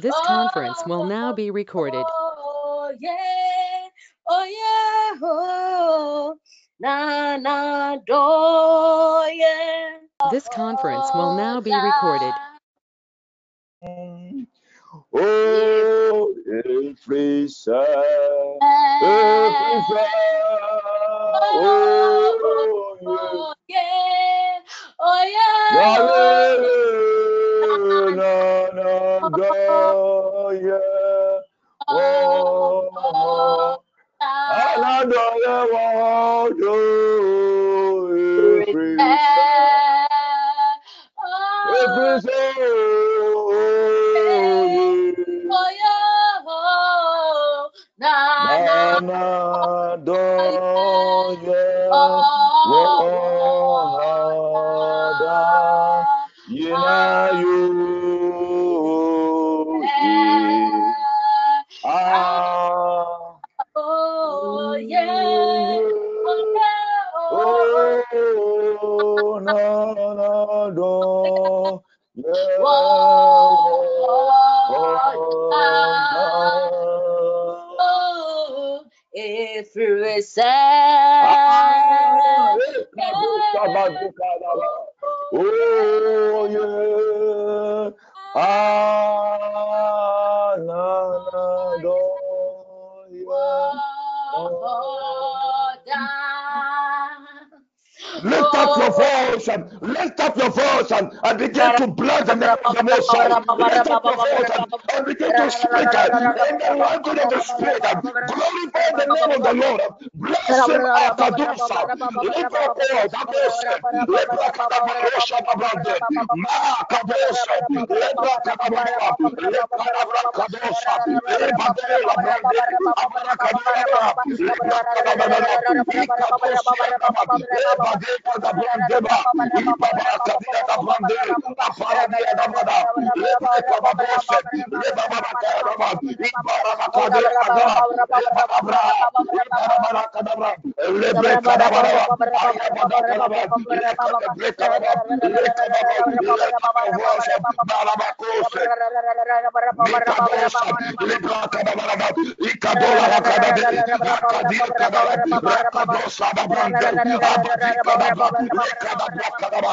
This conference will oh, now be recorded. Oh yeah, oh yeah, oh na na do yeah. This conference will oh, now be recorded. Oh, every side, every side. Oh, oh, yeah. Oh yeah. yeah. Na, na, go, yeah. Oh, Oh, yeah. Ah, na, na. Lift up your voice and lift up your voice and, and begin to bless the the Most Lift up your voice and, and begin to speak in the language of the Spirit. Glorify the name of the Lord. Bless him after doing so. Lift up your voice. Lift up your voice above voice. Lift up your voice. Lift up your voice kabila da brande na paradia da bada le ba ka ba bose le ba ba ka da ba i ba ba ka da ba da le ba ba bra i ba ba ra ka da bra le bre ka da ba da ai ba da ka da ba le ka da bre ka da ba le ka da ba le ka ba bose ba la ba ko se le ka bose le ba ka da ba da i ka do la ka da de ka ka di ka da ra ka do sa da brande a ba ka da ba le ka da ba ka da ba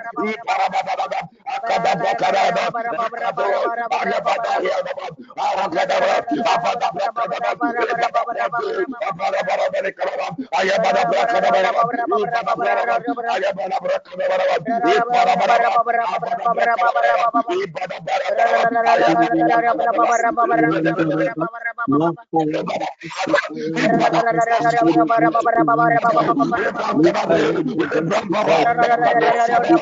Ayah pada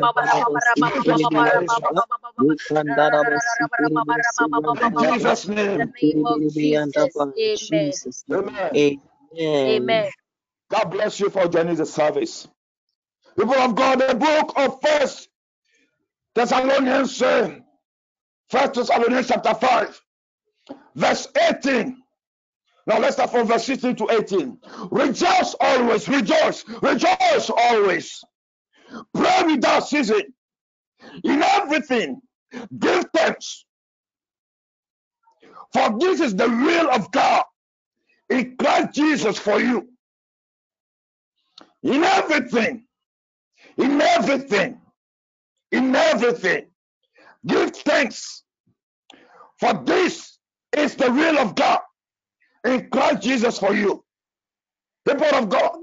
Para para para Amen. God bless you for joining the service. People of God, the book of First Thessalonians, First Thessalonians chapter 5, verse 18. Now let's start from verse 16 to 18. Rejoice always, rejoice, rejoice always. Pray without ceasing. In everything, give thanks. For this is the will of God in Christ Jesus for you. In everything, in everything, in everything, give thanks. For this is the will of God in Christ Jesus for you. People of God,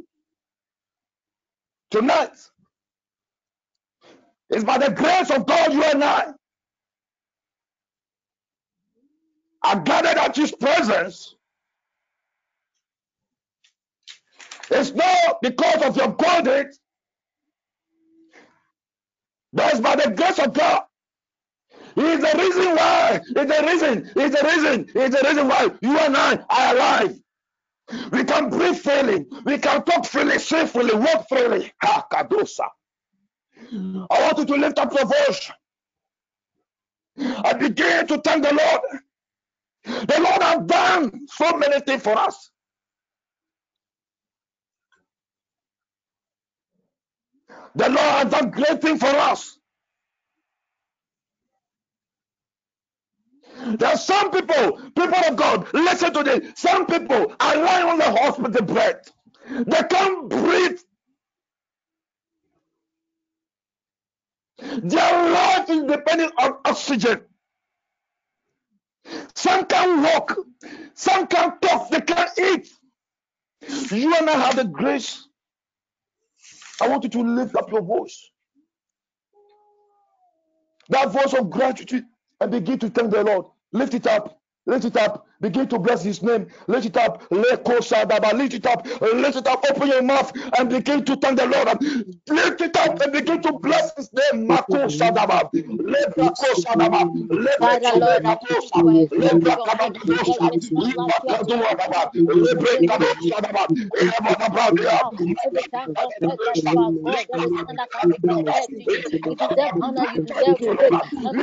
tonight, it's by the grace of God you and I are gathered at His presence. It's not because of your but it's by the grace of God. It's the reason why. It's the reason. It's the reason. It's the reason why you and I are alive. We can breathe freely. We can talk freely, say freely, walk freely. Ha, kadosa. I want you to lift up your voice. I begin to thank the Lord. The Lord has done so many things for us. The Lord has done great things for us. There are some people, people of God, listen to this. Some people are lying on the hospital bed. They can't breathe. Their life is depending on oxygen. Some can walk, some can talk, they can eat. You and I have the grace. I want you to lift up your voice. That voice of gratitude and begin to thank the Lord. Lift it up. Lift it up. Begin to bless his name. Lift it up. Let us adaba, lift it up. Lift it up. Open your mouth and begin to thank the Lord. Lift it up and begin to bless his name. Mako Sadaba. Lebrako Sadaba. Father, Lord, I thank you.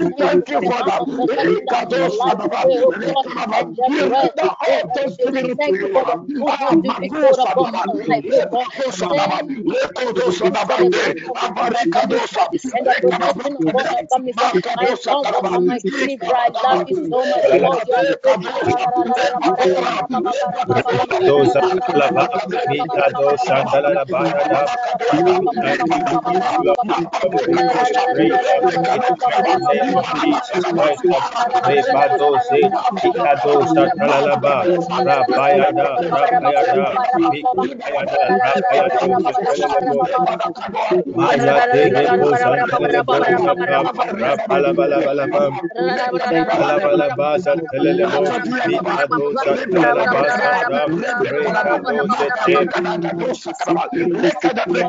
I thank you, God. There is none like you. Every that you are God, there is none that can be compared to you. You deserve honor, you deserve praise. Not to talalaba rabaya da rabaya da mikaya da rabaya da talalabo maza de ko san talalabo rabalaba labalaba labalaba san talalabo mikado san talalaba san rekado sete Abracadabra,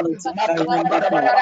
Abarakadabara,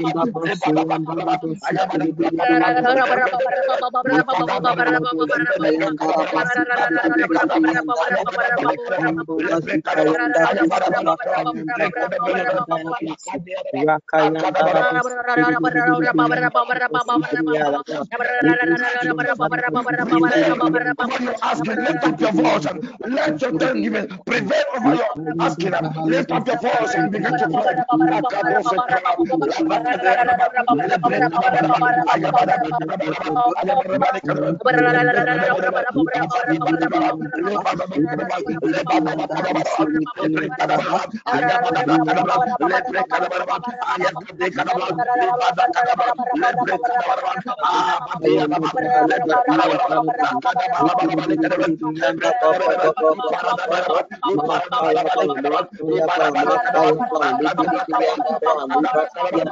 for the protection of my family, God, and the protection upon my family, God. My sons upon my family, God. I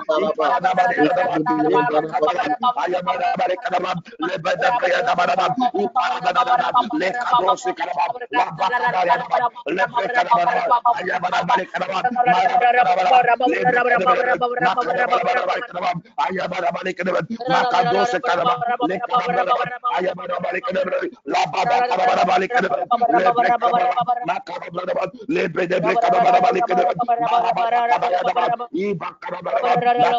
love you so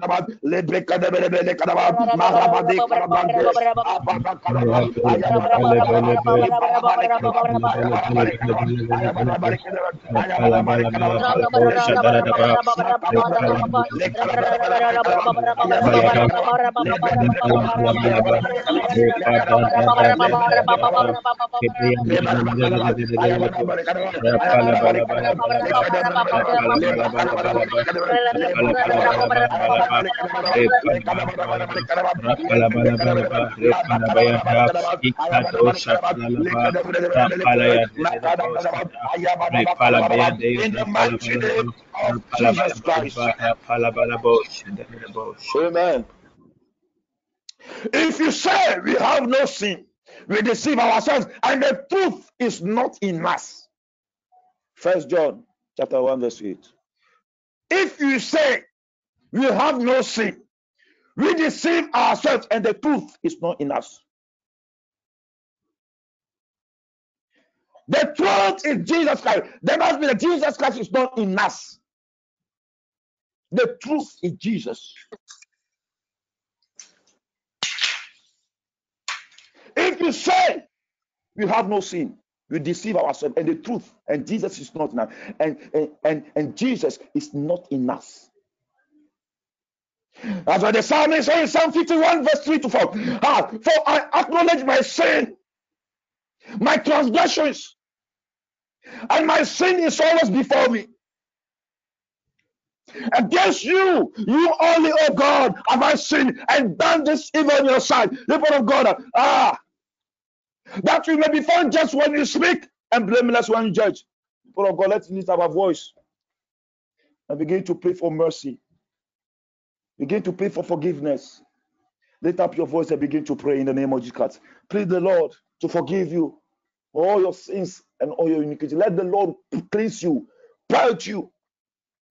much, Lord. You are Those lava, Mikado, Shandala, Bayada, you are great Amen. If you say we have no sin, we deceive ourselves, and the truth is not in us. First John chapter 1, verse 8. If you say we have no sin, we deceive ourselves, and the truth is not in us. The truth is Jesus Christ. There must be the Jesus Christ is not in us. The truth is Jesus. If you say we have no sin, we deceive ourselves, and the truth, and Jesus is not us, and, and, and, and Jesus is not in us. That's what the psalmist says in Psalm 51, verse 3 to 4. Ah, for I acknowledge my sin, my transgressions, and my sin is always before me. Against you, you only, oh God, have I sinned and done this evil in your sight. People of God, ah, that we may be found just when you speak and blameless when you judge. People of God, let's lift our voice and begin to pray for mercy. Begin to pray for forgiveness. Lift up your voice and begin to pray in the name of Jesus. Please the Lord to forgive you all your sins and all your iniquity. Let the Lord cleanse you, purge you,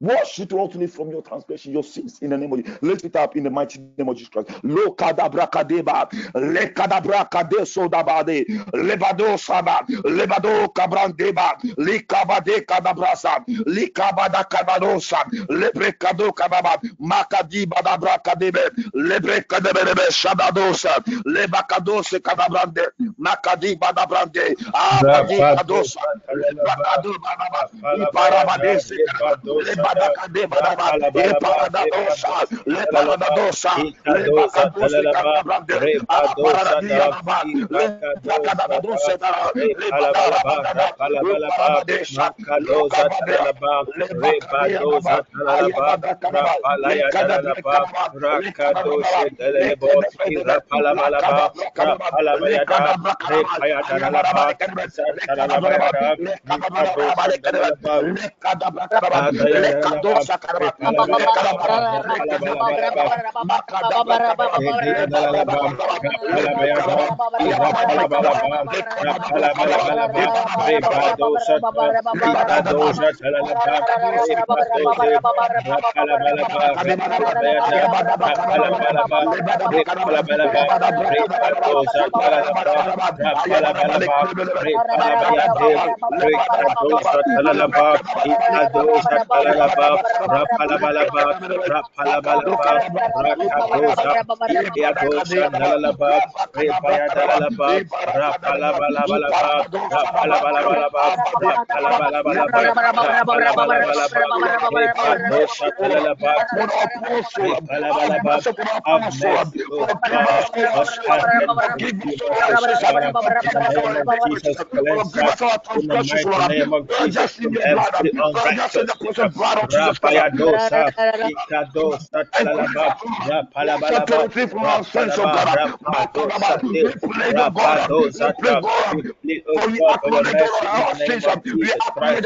Wash it ultimately from your transgression, your sins in the name of Jesus. Lift it up in the mighty name of Jesus Christ. Lo kadabra kadeba, le kadabra kade sodabade, levado saba, levado kabrandeba, li kabade kadabrasa, li kabada kadadosa, lebre kado kadaba, makadi badabra kadebe, lebre kadebe shadadosa, lebakadose kadabrande, makadi badabrande, abadi kadosa, badaba, iparabadese kadaba, badakade badaba e parada dosa le parada dosa le bakadose kadabrande a parada diaba le bakada dosa le badara badaba le parabadesha le kabade le bakadia ayaba dakaba le kadaba le kadaba le delebo irapalabalaba rapalabayada repayadalaba satalabayada le kadaba le kadosa Rapalabalaba, Rapalabalaba, Dalalaba, Jesus, cleanse us, in the mighty name of Jesus, every unrighteousness. Rapayadosa, Ikadosa, Talalaba, Rapalabalaba, Rapalaba, Rapadosa, Rapadosa, we plead, O God, for your mercy in the name of Jesus Christ.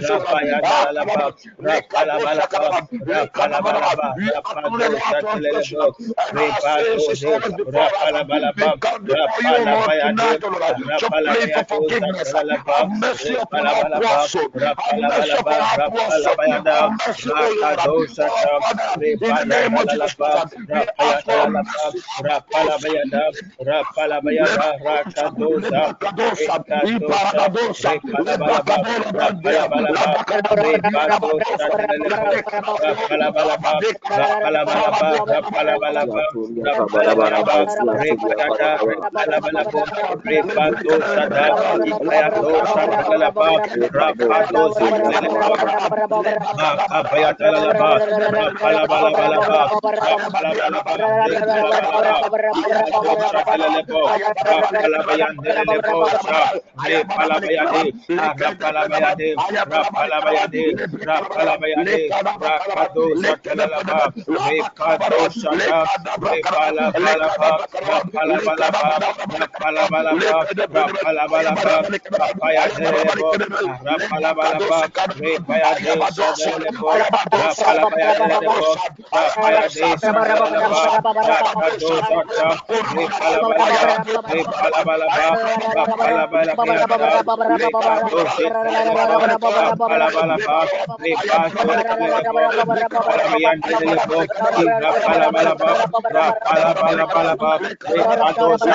Rapayadalaba, Rapalabalaba, Rapalabalaba, Rapadosa, Telelebo, Repadosa, Rapalabalaba, Rapalabayade, Rapalabayadosa, Talalaba, Repalabalaba, Rapalabalaba, Rapalabayada, Rakadosata, Repayadalalaba, Rapayadalalaba, Rapalabayada, Rapalabayada, Rakadosa, Ekadosa, Repalabalaba, Rapalabalaba, Repadosa, Telelebo, Rapalabalaba, Rapalabalaba, Rapalabalaba, Rapalabalaba, Repayada, Repalabalabo, Repadosa, Ikayadosa, Teleleba, Rapadosa, Telelebo, Makabayatalalaba, Rapalabalabalaba, Rapalabalaba, Repalabalaba, Ikadosa, Telelebo, Rapalabayandelebo, Repalabayade, Rapalabayade, Rapalabayade, Rapalabayade, Rakadosa, Rakadosa, Repayada, Rapalabayade, Rakadosa,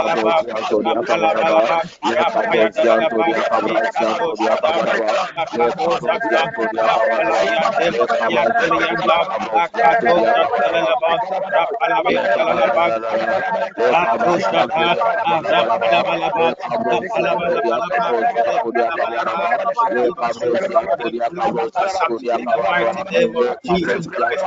Alabia, Rakadosa, Ikadosa, Teleleba, Rakadosa, Telelebo, Rapalabayade, Repalabalaba, Rapalabalaba, Rapayadeleba, Ikadosa, Rakadosa, Rapalabayade, Yandelianda, Rakadosa, Teleleba, Rapalabayateleba, Rakadosa, Rapalabalaba, Rapalabalaba, in the mighty name of Jesus Christ.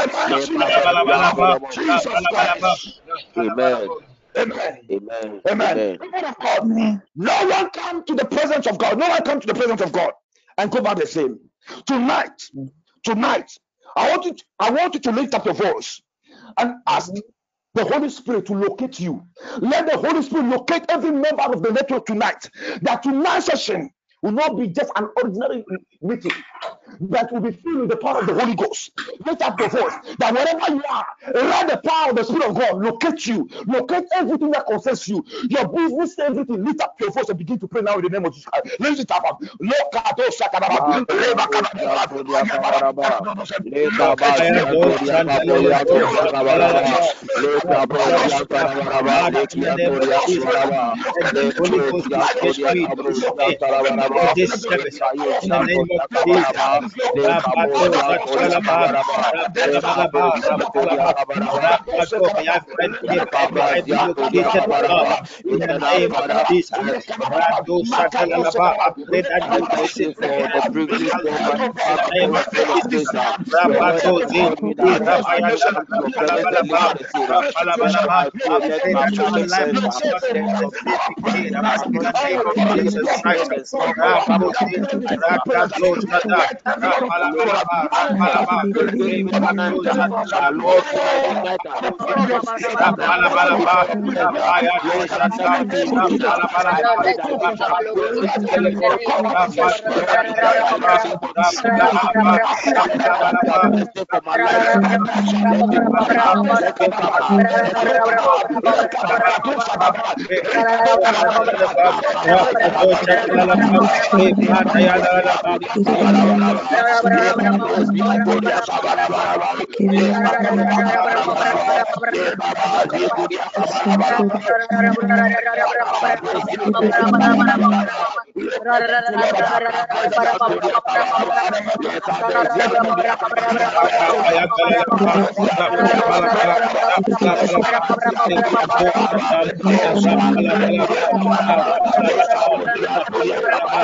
Amen. Amen. Amen. Amen. Amen. No one come to the presence of God. No one come to the presence of God and go back the same. Tonight, tonight, I want you. To, I want you to lift up your voice and ask the Holy Spirit to locate you. Let the Holy Spirit locate every member of the network tonight. That tonight's session will not be just an ordinary meeting, but will be filled with the power of the Holy Ghost. Lift up your voice that wherever you are, let the power of the Spirit of God locate you, locate everything that concerns you, your business, everything. Lift up your voice and begin to pray now in the name of Jesus Christ. Lift it up. This service in the name of Jesus. In the name of Jesus. Let that location for the privilege of Gracias. Terima kasih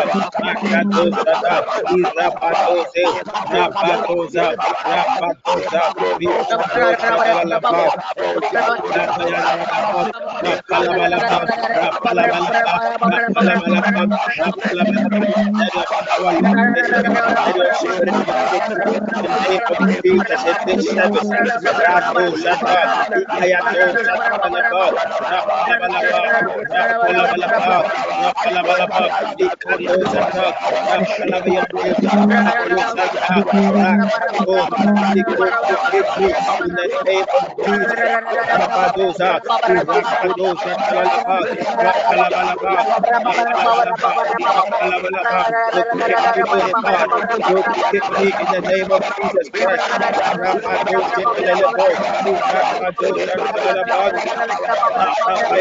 the name of Jesus. Jesus Christ. In the name of Jesus Christ, I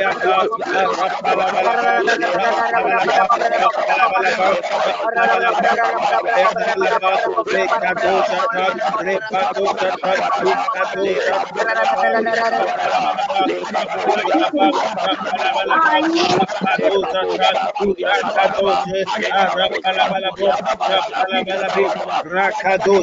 am Rakado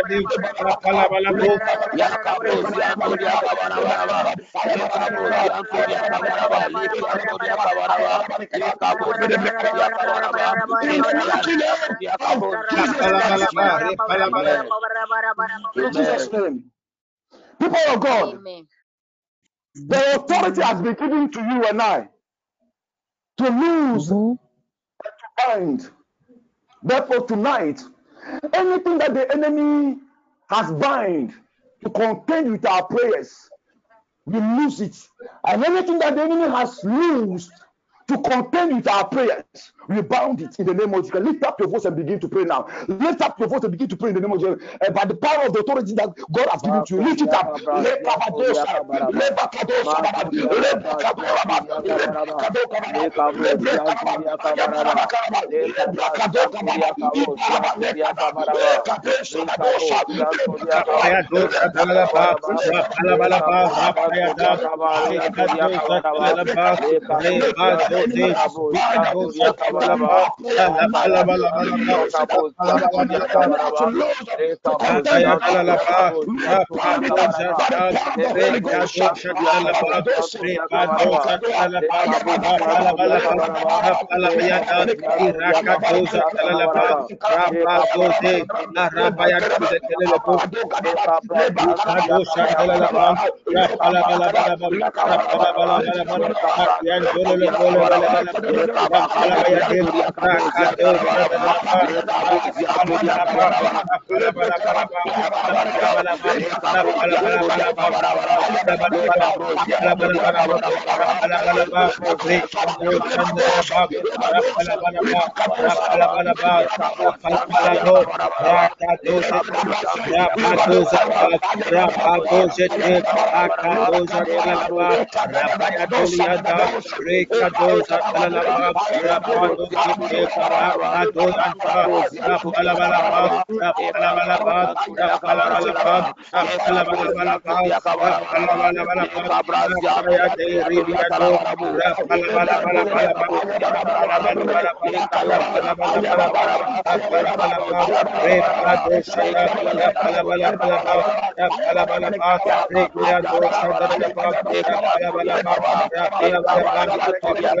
in Jesus name people of God the authority has been given to you and I to lose and to bind therefore tonight anything that the enemy has bind to contend with our prayers, we lose it. And anything that the enemy has loosed to contend with our prayers, we bound it in the name of Jesus. Lift up your voice and begin to pray now. Lift up your voice and begin to pray in the name of Jesus. Uh, by the power of the authority that God has given to you, lift it up. Rabala Alhamdulillah, those that fell about, that one those that fell about, that those that fell about, that fell about, that fell about, that fell about, that fell about, that fell about, Thank you.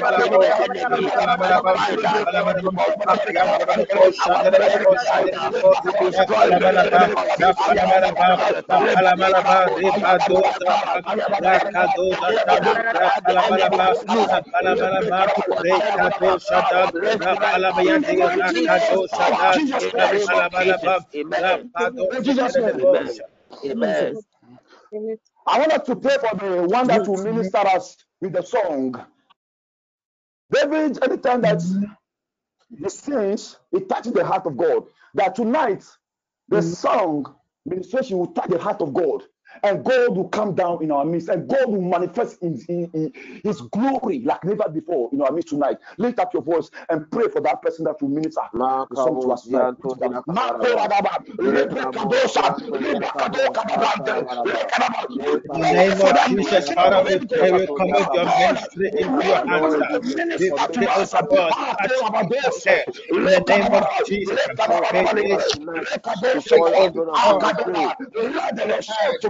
I want us to pray for the one that will minister us with the song. David, anytime that mm-hmm. he sings, it touches the heart of God. That tonight, The mm-hmm. song ministration will touch the heart of God. And God will come down in our midst, and God will manifest in, in- in His glory like never before in our midst tonight. Lift up your voice and pray for that person that will minister the song to us tonight. Makoradaba, Lebrekadosa, Lebrakadokadabante, Lekadaba. In the name of Jesus, Father, we pray, we commit your ministry into your hands. We pray, oh God, touch us. In the name of Jesus, may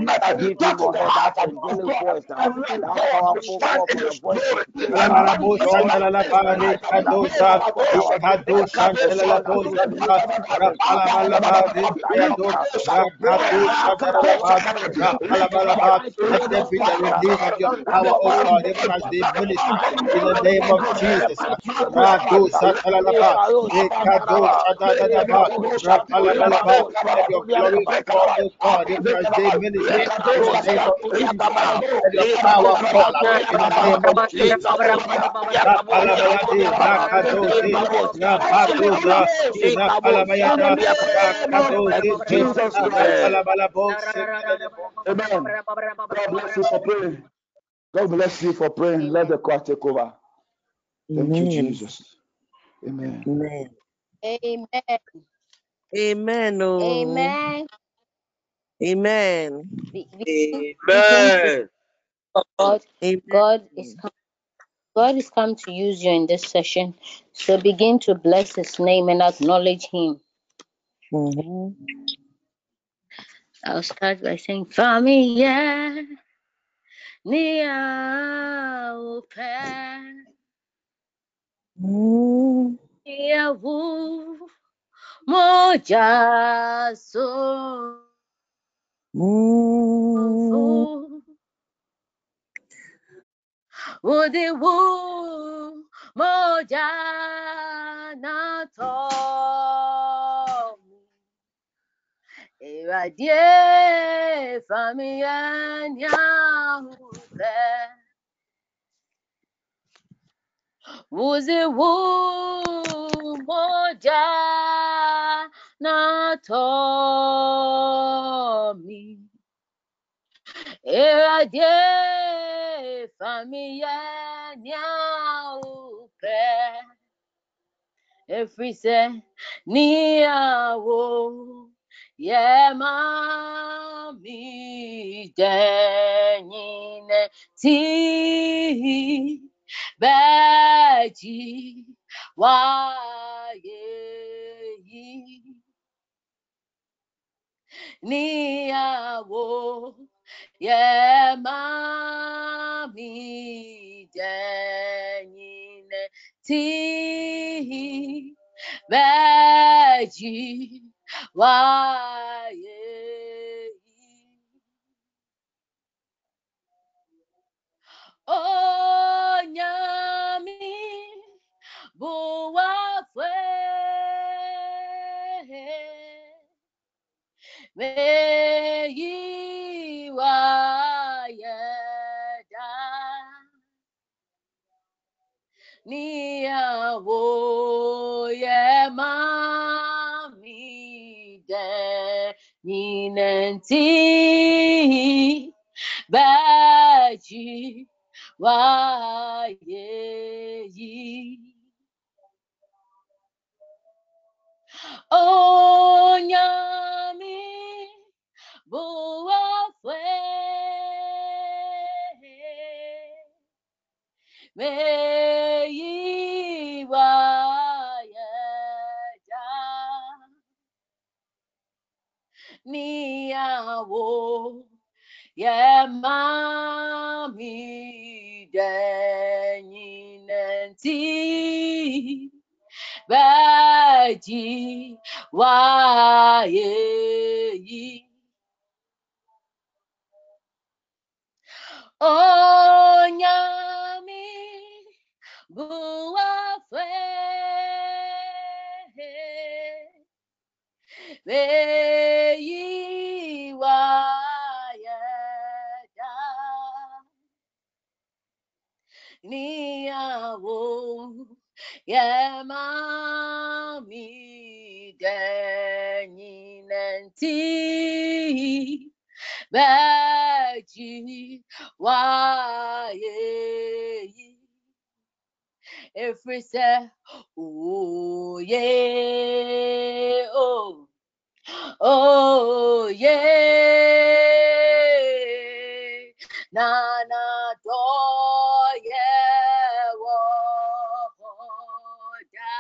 this Give him a heart and angelic voice now. That powerful powerful voice. Let there be the release of your power, God, even as they minister. In the name of Jesus. Radu Satalalaba, Ekado Shadadadaba, Rapalabalaba. Let your glory fall, God, even as they minister. In the name of Jesus. Let your power fall in the name of Jesus. Rapalabayade, Rakadoze, Rapadoza, Rapalabayada, Rakadoze, Rapalabalabo, Amen. God bless you for praying. God bless you for praying. Let the choir take over. Thank you, Amen. Jesus. Amen. Amen. Amen. Amen. Oh. Amen. Amen. Be- be- begin God, Amen. God is come. God is come to use you in this session. So begin to bless His name and acknowledge Him. Mhm. I'll start by saying, Familia, Nia Upe. Nia Wu, Moja So, Udi Wu, Moja Nato. Eradie Familia, Nia Upe. Wuzi wu moja na tomi. Eradie familia nyaupe. Efrise ni awo ye mami denyine ti beji waye ye mami denyine ti beji waye yi Onyami buwafwe meyiwa yeda niyawo yemami de ninenti baji waye yi onyami buwafwe meyi wayeda niyawo yemami denyinenti baji waye yi onyami buwafwe meyi wayeda niyawo yemami denyinenti enti beji every say oh yeah oh oh yeah. Na na do yeah wo da.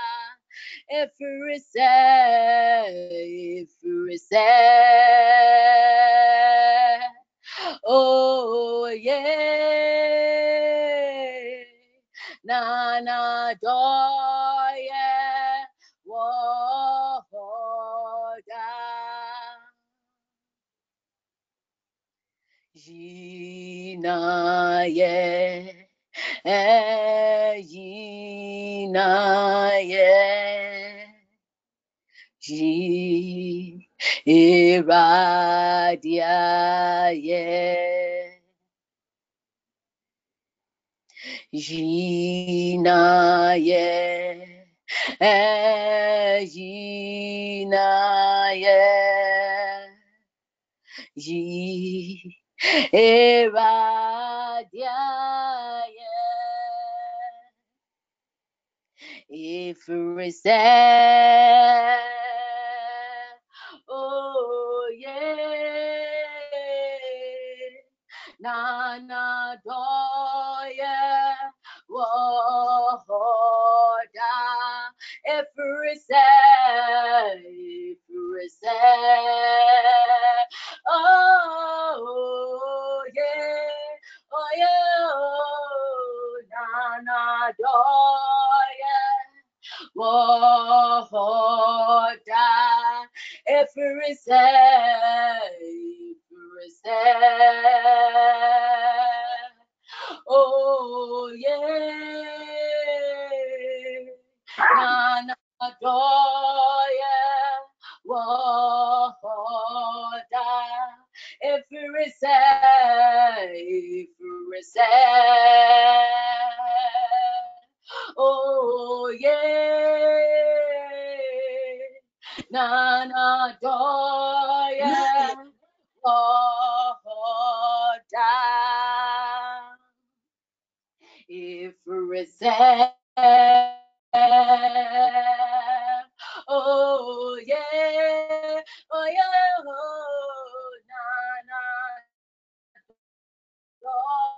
Every say every say oh yeah. Na na do yeah. Wo da Yina ye, eh, yina ye, ji iradia ye, yina ye, eh, yina ye, ji Eradiaye. If we na na doye, woda. If we say, if we say, oh yeah, oh yeah, oh na doye. Woda, if say, oh yeah, na na doye, woda, if we say, if we say, oh yeah, na na doye, we oh yeah, oh yeah, oh na na. Oh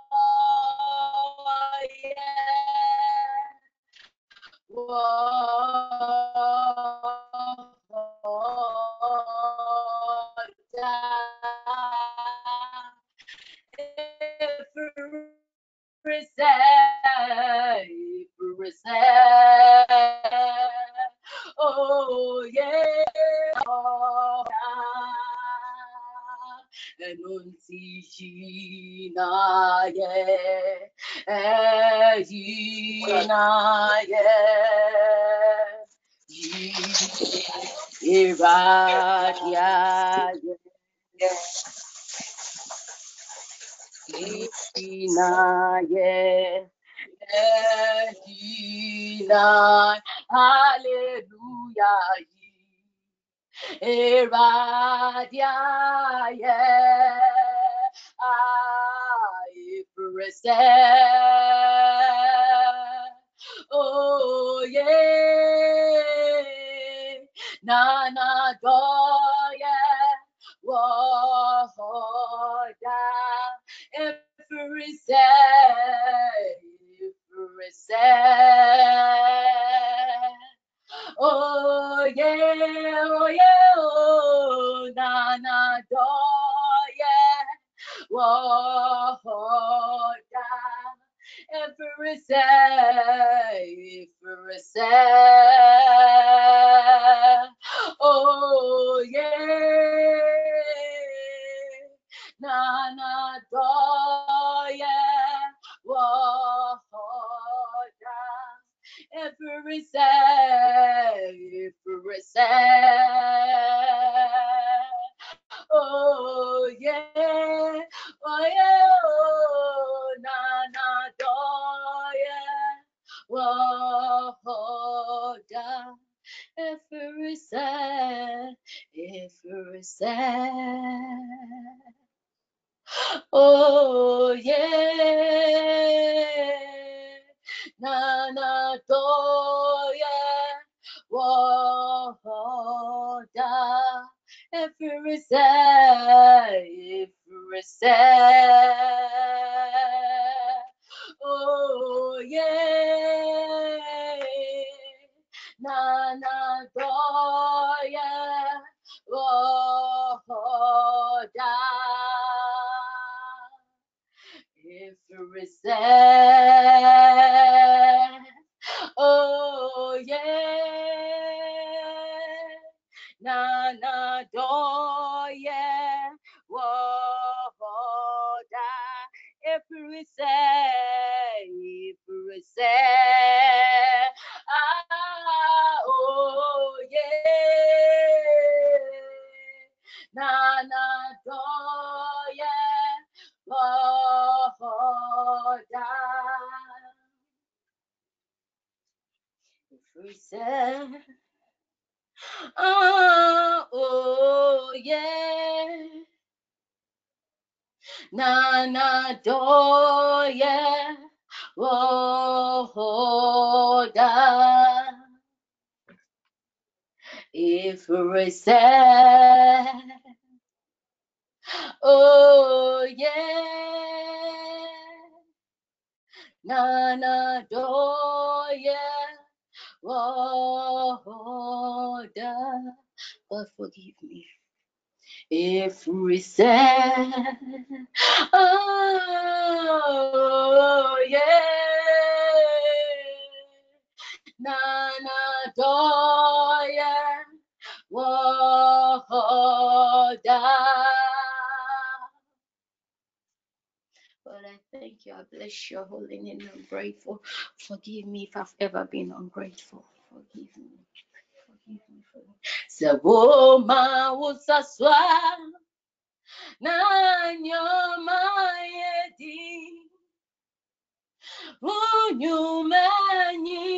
I thank you. I bless your holy name. I'm grateful. Forgive me if I've ever been ungrateful. Forgive me. Forgive me. Sewoma usaswa na nyoma yedi unyumanyi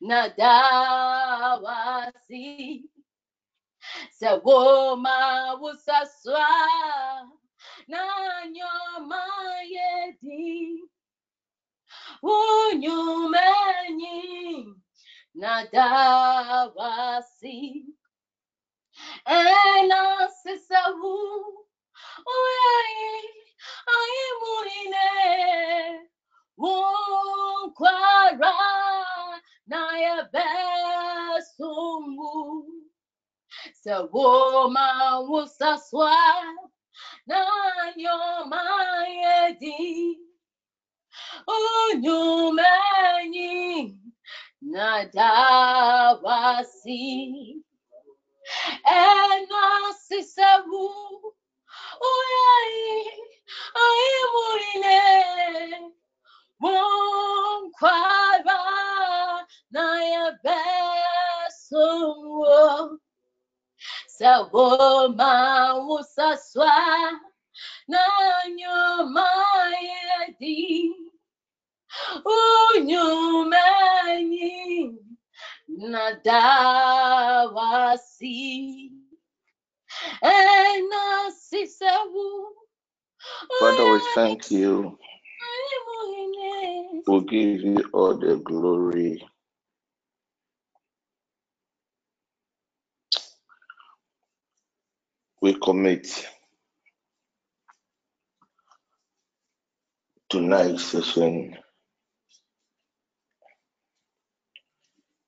na dawasi Sewoma usaswa na nyoma yedi unyumanyi na dawasi ena sisawu oyayi ayimuine wonkwara na yabesungu sewoma wusaswa na nyoma yedi unyumenyi na dawasi ena sisawu oyayi ayimuine wonkwara na yabesungu sewoma wusaswa na nyoma yedi unyumenyi na dawasi ena sisawu Father, we thank you. ayimuine We give you all the glory. We commit tonight's session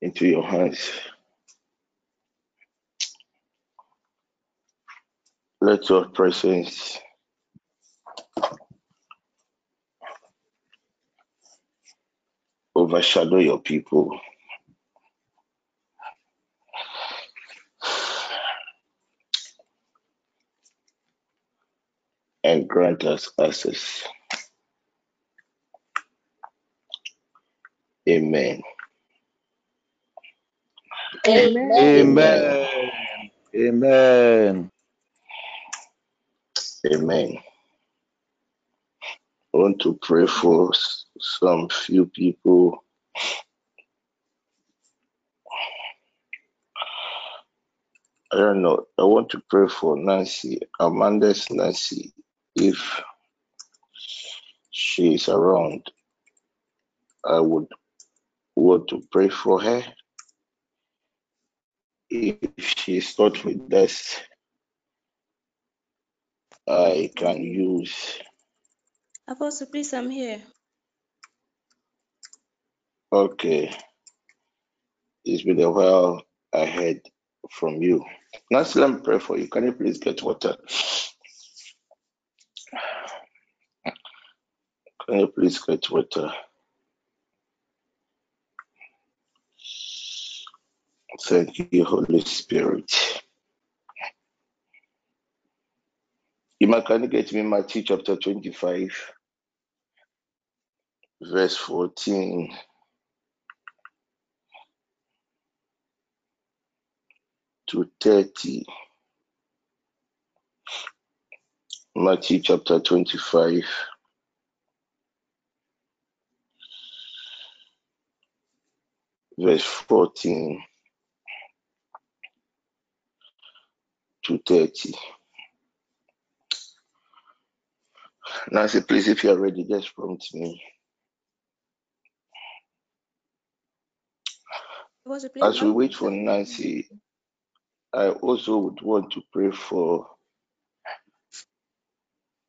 into your hands. Let your presence overshadow your people. And grant us access. Amen. Amen. Amen. Amen. Amen. I want to pray for some few people. I don't know. I want to pray for Nancy, Amanda's Nancy, if she is around. I would want to pray for her. If she is not with us, I can use. Apostle, please, I'm here. Okay. It's been a while I heard from you. Nancy, let me pray for you. Can you please get water? Can you please get water? Uh, thank you, Holy Spirit. Ima, can you get me Matthew chapter 25, verse 14? to 30. Matthew chapter 25. Verse 14 to 30. Nancy, please, if you are ready, just prompt me. As we wait for Nancy, I also would want to pray for.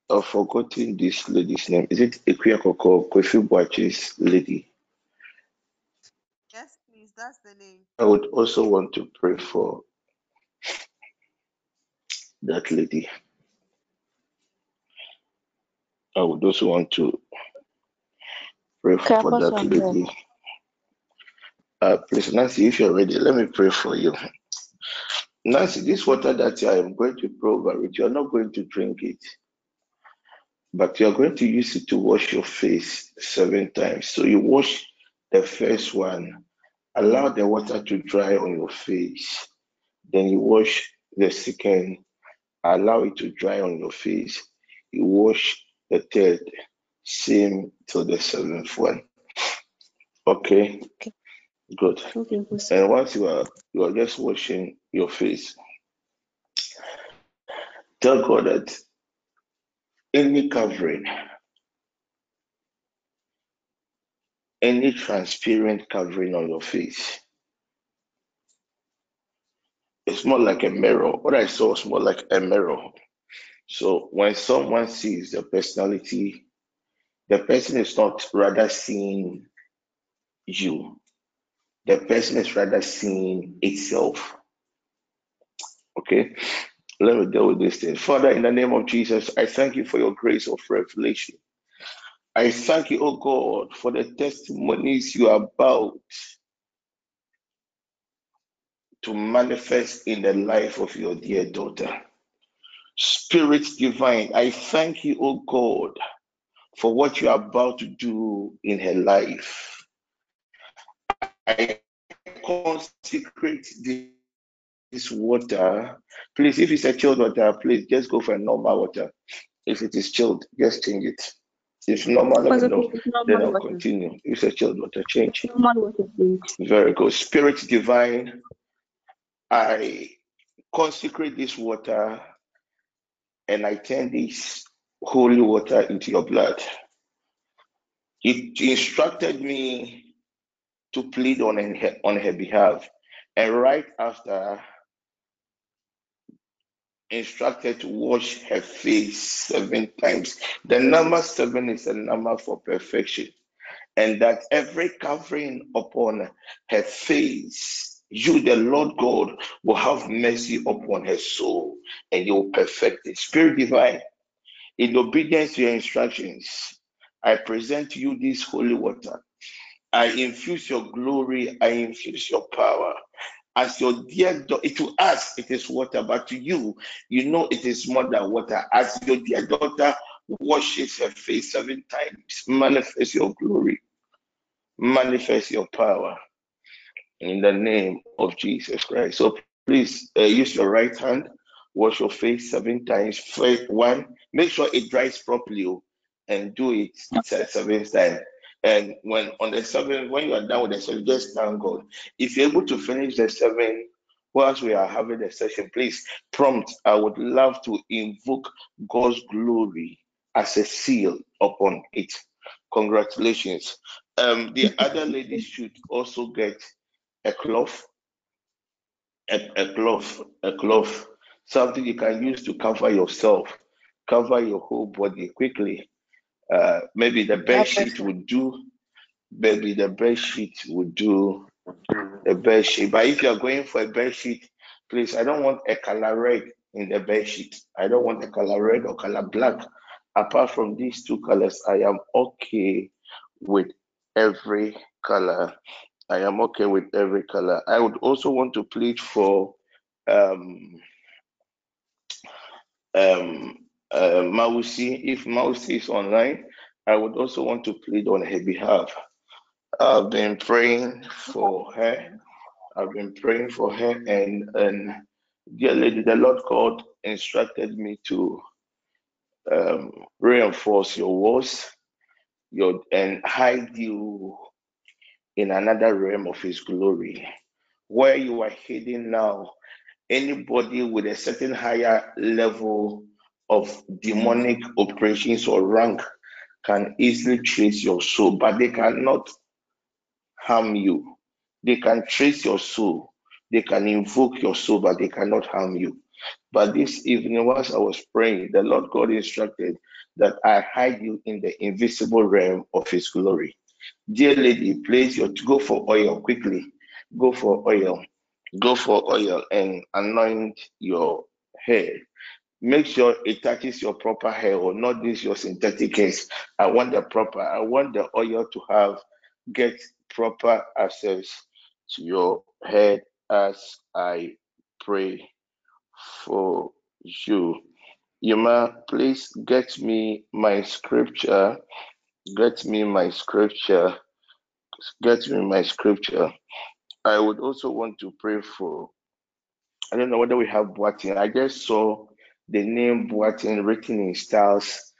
I've forgotten this lady's name. Is it Ekuya Koko Kofi Boachi's lady? Yes, please. That's the name. I would also want to pray for that lady. I would also want to pray for that lady. Uh, please, Nancy, if you're ready, let me pray for you. Nancy, this water that I am going to pour over it, you are not going to drink it, but you are going to use it to wash your face seven times. So you wash the first one, allow the water to dry on your face. Then you wash the second, allow it to dry on your face. You wash the third, same to the seventh one. Okay. okay. Good. Okay, and once you are you are just washing your face, tell God that any covering, any transparent covering on your face, it's more like a mirror. What I saw was more like a mirror. So when someone sees the personality, the person is not rather seeing you, the person is rather seeing itself. Okay, let me deal with this thing. Father, in the name of Jesus, I thank you for your grace of revelation. I thank you, oh God, for the testimonies you are about to manifest in the life of your dear daughter. Spirit divine, I thank you, oh God, for what you are about to do in her life. I consecrate this water. Please, if it's a chilled water, please just go for a normal water. If it is chilled, just change it. If normal, know. Then I'll continue. It's a chilled water, change. Normal water, please. Very good. Spirit divine, I consecrate this water and I turn this holy water into your blood. It instructed me to plead on her, on her behalf. And right after, instructed to wash her face seven times. The number seven is a number for perfection. And that every covering upon her face, you, the Lord God, will have mercy upon her soul and you will perfect it. Spirit divine, in obedience to your instructions, I present to you this holy water I infuse your glory, I infuse your power. As your dear daughter, to us it is water, but to you, you know it is more than water. As your dear daughter washes her face seven times, manifest your glory, manifest your power in the name of Jesus Christ. So please uh, use your right hand, wash your face seven times. First one, make sure it dries properly oh, and do it seven times. And when on the seven, when you are done with the seven, just thank God. If you're able to finish the seven whilst we are having the session, please prompt. I would love to invoke God's glory as a seal upon it. Congratulations. Um, the other ladies should also get a cloth, a, a cloth, a cloth, something you can use to cover yourself, cover your whole body quickly. Uh, maybe the bed sheet would do. Maybe the bed sheet would do the bed sheet. But if you're going for a bed sheet, please, I don't want a color red in the bed sheet. I don't want a color red or color black. Apart from these two colors, I am okay with every color. I am okay with every color. I would also want to plead for um um uh, Mausi. If Mausi is online, I would also want to plead on her behalf. I've been praying for her. I've been praying for her, and and dear lady, the Lord God instructed me to um, reinforce your walls, your and hide you in another realm of His glory, where you are hidden now. Anybody with a certain higher level of demonic operations or rank can easily trace your soul, but they cannot harm you. They can trace your soul, they can invoke your soul, but they cannot harm you. But this evening, whilst I was praying, the Lord God instructed that I hide you in the invisible realm of His glory. Dear lady, place your go for oil quickly. Go for oil. Go for oil and anoint your hair. Make sure it touches your proper hair or not this your synthetic hairs. I want the proper, I want the oil to have get proper access to your head as I pray for you. Yuma, please get me my scripture. Get me my scripture. Get me my scripture. I would also want to pray for. I don't know whether we have Boatin. I just saw the name Boatin written in stars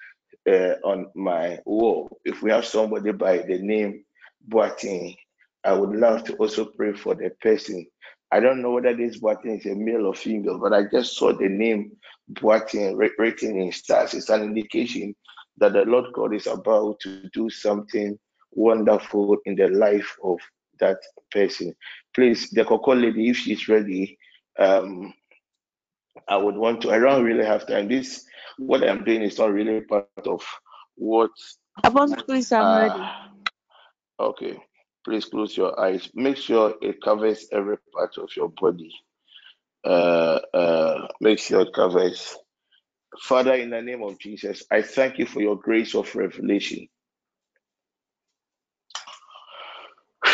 uh, on my wall. If we have somebody by the name Boatin, I would love to also pray for the person. I don't know whether this Boatin is a male or female, but I just saw the name Boatin written in stars. It's an indication that the Lord God is about to do something wonderful in the life of that person. Please, the Coco lady, if she's ready, um, I would want to. I don't really have time. This what I'm doing is not really part of what. Apostle, please, I'm uh, ready. Okay, please close your eyes. Make sure it covers every part of your body. Uh, uh, make sure it covers. Father, in the name of Jesus, I thank you for your grace of revelation.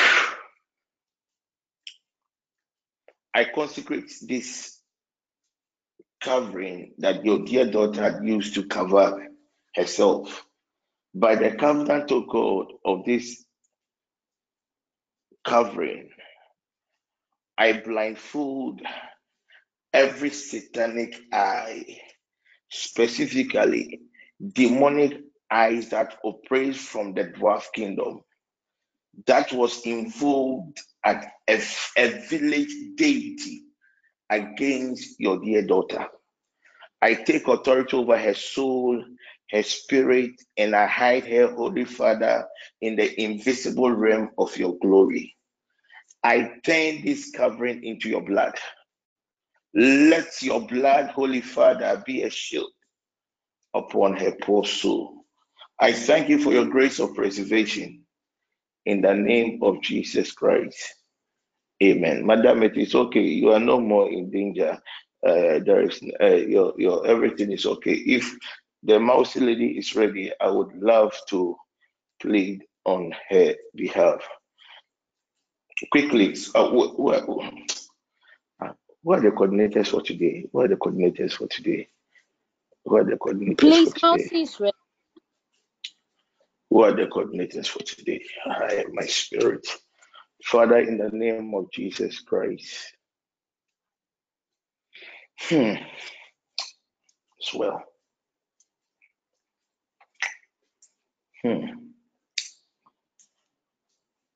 I consecrate this covering that your dear daughter used to cover herself by the covenant of God of this covering. I blindfold every satanic eye, specifically demonic eyes that operate from the dwarf kingdom that was involved at a, a village deity against your dear daughter. I take authority over her soul, her spirit, and I hide her, Holy Father, in the invisible realm of your glory. I turn this covering into your blood. Let your blood, Holy Father, be a shield upon her poor soul. I thank you for your grace of preservation in the name of Jesus Christ. Amen. Madam, it is okay. You are no more in danger. Uh, there is uh, your your everything is okay. If the mouse lady is ready, I would love to plead on her behalf. Quickly, uh, uh, what are the coordinators for today? What are the coordinators for today? What are the coordinators Please, for today? Ready. Who are the coordinators for today? I my spirit. Father, in the name of Jesus Christ. Hmm. As well. Hmm.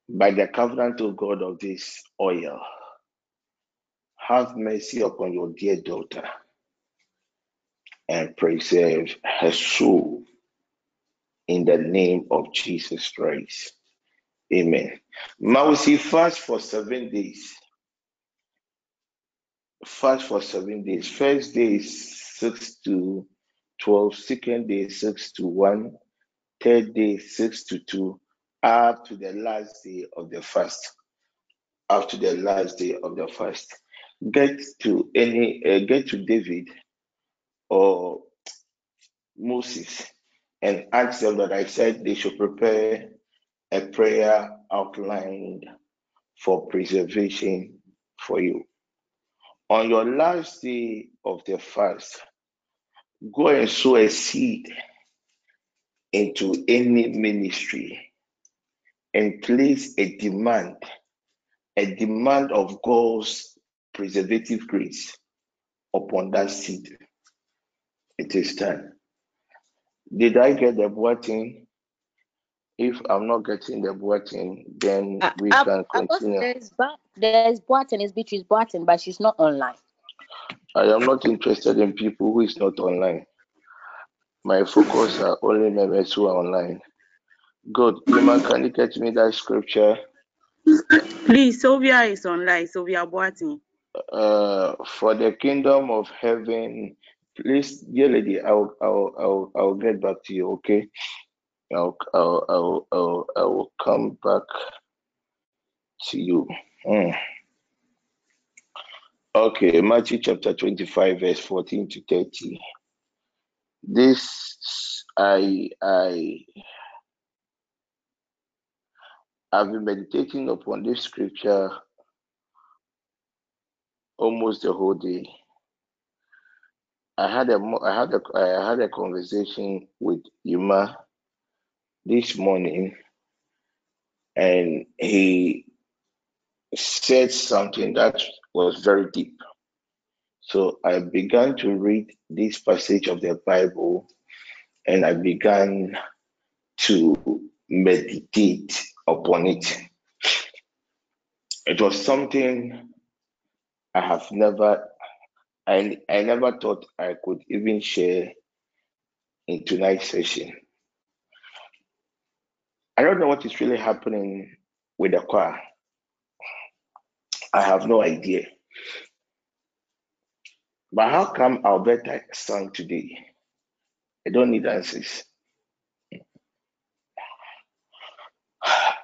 By the covenant of God of this oil, have mercy upon your dear daughter and preserve her soul in the name of Jesus Christ. Amen. Mausi fast for seven days. Fast for seven days. First day is 6 to 12, second day 6 to 1, third day 6 to 2, up to the last day of the fast. Up to the last day of the fast. Get to any, uh, get to David or Moses and ask them that I said they should prepare a prayer outlined for preservation for you. On your last day of the fast, go and sow a seed into any ministry and place a demand, a demand of God's preservative grace upon that seed. It is time. Did I get the button? If I'm not getting the button, then Uh, we uh, can Apostle, continue. there's Ba- there's Barton, it's Beatrice Barton, but she's not online. I am not interested in people who is not online. My focus are only members who are online. Good. Iman, can you get me that scripture? Please, Sylvia is online. Sylvia Boating. Uh, for the kingdom of heaven, please, dear lady, I'll, I'll, I'll, I'll get back to you. Okay. I'll, I'll, I'll, I'll, I will come back to you. Hmm. Okay, Matthew chapter 25, verse 14 to 30. This I I I've been meditating upon this scripture almost the whole day. I had a I had a I had a conversation with Yuma this morning, and he said something that was very deep. So I began to read this passage of the Bible, and I began to meditate upon it. It was something I have never I I never thought I could even share in tonight's session. I don't know what is really happening with the choir. I have no idea. But how come Alberta sang today? I don't need answers.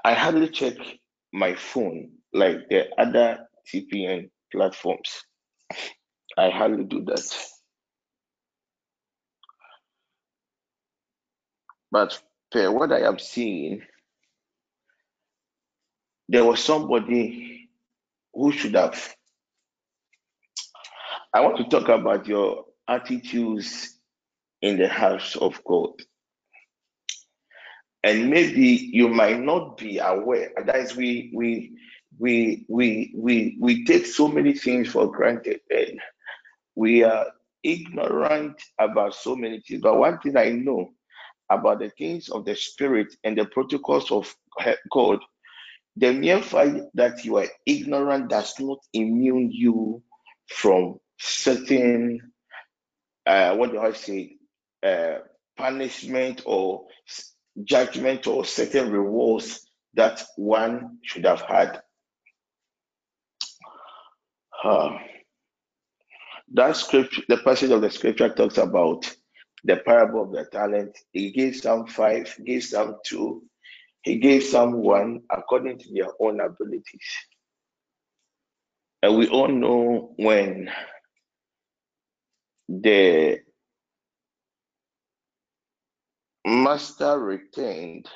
I hardly check my phone like the other TPN platforms. I hardly do that. But per what I am seeing, there was somebody who should have. I want to talk about your attitudes in the house of God. And maybe you might not be aware. That is, we we we we we we take so many things for granted and we are ignorant about so many things. But one thing I know about the things of the spirit and the protocols of God, the mere fact that you are ignorant does not immune you from certain uh, what do I say uh, punishment or judgment or certain rewards that one should have had. Uh, that scripture, the passage of the scripture talks about the parable of the talent. He gave some five, gave some two, he gave some one according to their own abilities. And we all know when the master returned,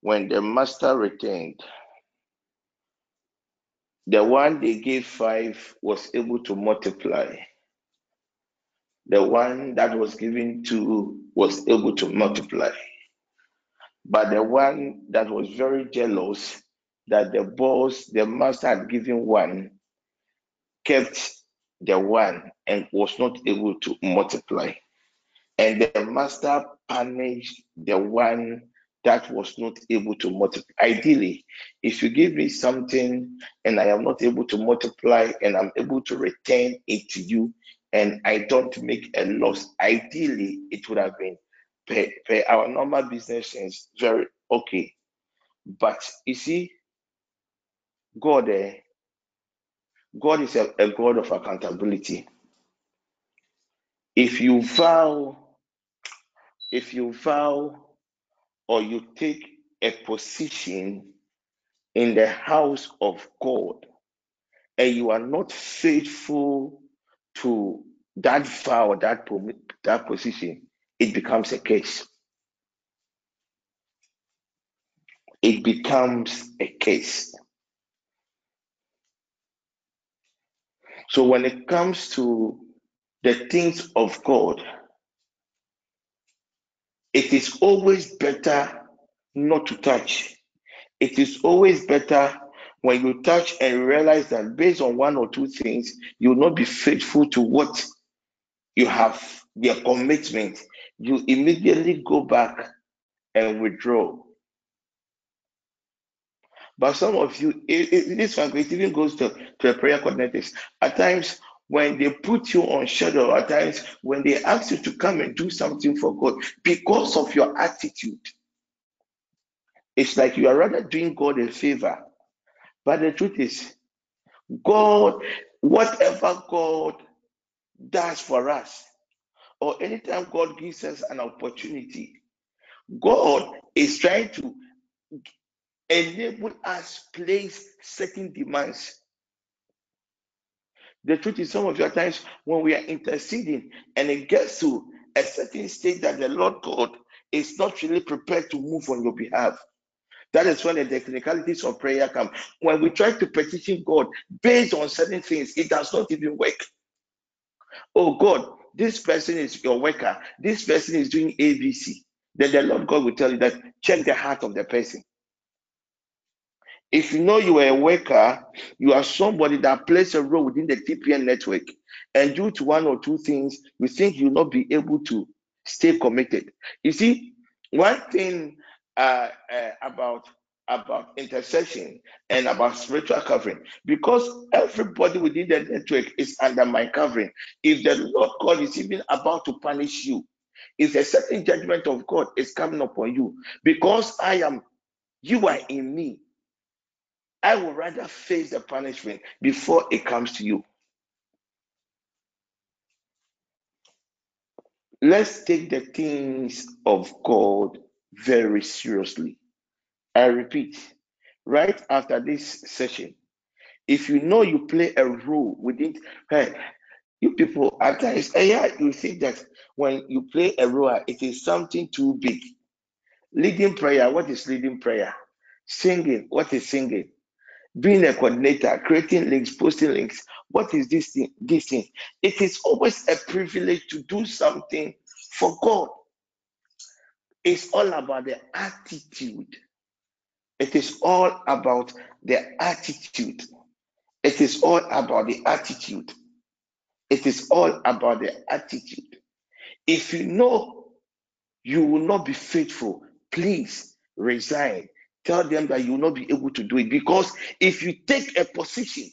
when the master returned, the one they gave five was able to multiply. The one that was given to was able to multiply. But the one that was very jealous that the boss, the master had given one, kept the one and was not able to multiply. And the master punished the one that was not able to multiply. Ideally, if you give me something and I am not able to multiply and I'm able to return it to you and I don't make a loss, ideally it would have been per, our normal business sense very okay. But you see, God, eh, God is a, a God of accountability. If you vow, if you vow or you take a position in the house of God and you are not faithful to that vow, that, that position, it becomes a case. It becomes a case. So when it comes to the things of God, it is always better not to touch. It is always better when you touch and realize that based on one or two things, you will not be faithful to what you have, their commitment. You immediately go back and withdraw. But some of you, it, it, this one, it even goes to, to a prayer coordinators. At times, when they put you on shadow, at times when they ask you to come and do something for God, because of your attitude, it's like you are rather doing God a favor. But the truth is, God, whatever God does for us, or anytime God gives us an opportunity, God is trying to enable us place certain demands. The truth is, some of your times when we are interceding and it gets to a certain state that the Lord God is not really prepared to move on your behalf. That is when the technicalities of prayer come. When we try to petition God based on certain things, it does not even work. Oh God, this person is your worker. This person is doing ABC. Then the Lord God will tell you that check the heart of the person. If you know you are a worker, you are somebody that plays a role within the TPN network, and due to one or two things, you think you'll not be able to stay committed. You see, one thing uh, uh, about about intercession and about spiritual covering because everybody within the network is under my covering. If the Lord God is even about to punish you, if a certain judgment of God is coming upon you, because I am, you are in me, I would rather face the punishment before it comes to you. Let's take the things of God very seriously. I repeat, right after this session, if you know you play a role within, hey, you people at times, eh, yeah, you think that when you play a role, it is something too big. Leading prayer, what is leading prayer? Singing, what is singing? being a coordinator, creating links, posting links. What is this thing? This thing. It is always a privilege to do something for God. It's all about the attitude. It is all about the attitude. It is all about the attitude. It is all about the attitude. If you know you will not be faithful, please resign tell them that you will not be able to do it because if you take a position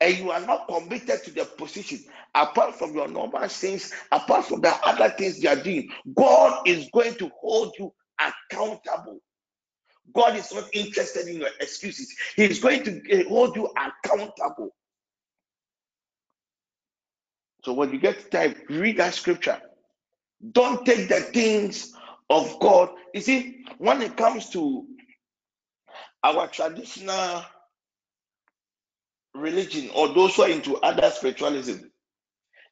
and you are not committed to the position, apart from your normal sins, apart from the other things you are doing, God is going to hold you accountable. God is not interested in your excuses. He is going to eh, hold you accountable. So when you get time, read that scripture. Don't take the things of God. You see, when it comes to our traditional religion or those who are into other spiritualism,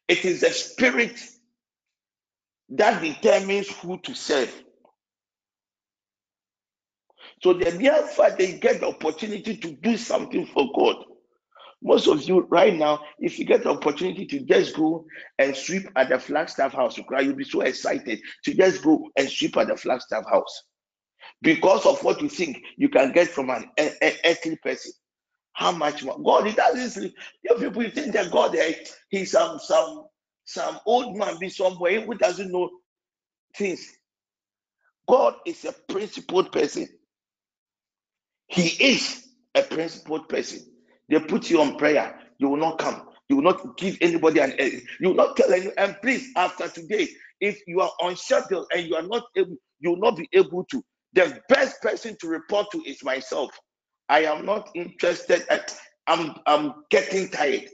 it is the spirit that determines who to serve. So the mere fact they get the opportunity to do something for God. Most of you right now, if you get the opportunity to just go and sweep at the Flagstaff house, you'll be so excited to just go and sweep at the Flagstaff house because of what you think you can get from an earthly person. How much more? God, he doesn't sleep. People you think that God, eh, he's some some some old man be somewhere who doesn't know things. God is a principled person. He is a principled person. They put you on prayer, you will not come. You will not give anybody an. Eh, you will not tell anyone. And please, after today, if you are unsettled and you are not able, you will not be able to. The best person to report to is myself. I am not interested. At, I'm I'm getting tired.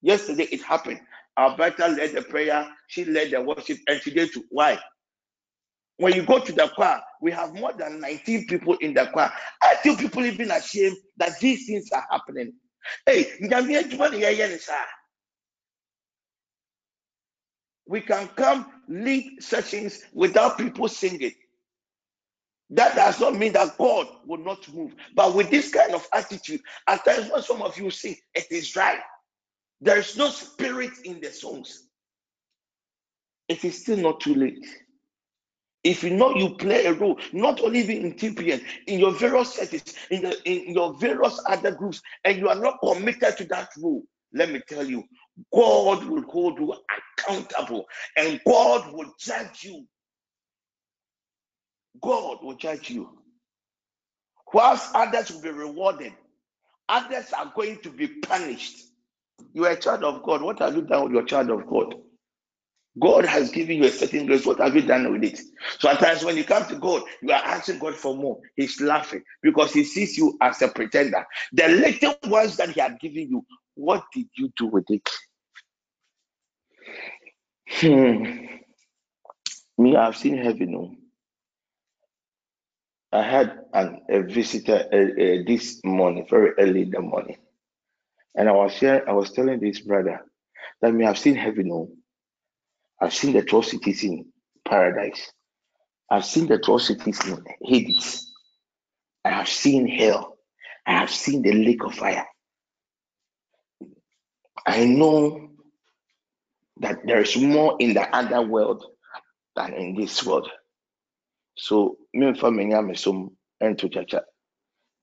Yesterday it happened. Alberta led the prayer, she led the worship, and today too. Why? When you go to the choir, we have more than 19 people in the choir. I feel people even ashamed that these things are happening. Hey, we can come lead sessions without people singing. That does not mean that God will not move. But with this kind of attitude, at times when some of you sing, it is dry. There is no spirit in the songs. It is still not too late. If you know you play a role, not only in TPN, in your various settings, in, the, in your various other groups, and you are not committed to that role, let me tell you, God will hold you accountable and God will judge you. God will judge you. Whilst others will be rewarded, others are going to be punished. You are a child of God. What have you done with your child of God? God has given you a certain grace. What have you done with it? So when you come to God, you are asking God for more. He's laughing because he sees you as a pretender. The little ones that he had given you, what did you do with it? Hmm. Me, I've seen heaven. No. I had an, a visitor uh, uh, this morning, very early in the morning, and I was here. I was telling this brother that me, I've seen heaven. No. I've seen the atrocities in paradise. I've seen the atrocities in Hades. I have seen hell. I have seen the lake of fire. I know that there is more in the other world than in this world. So, me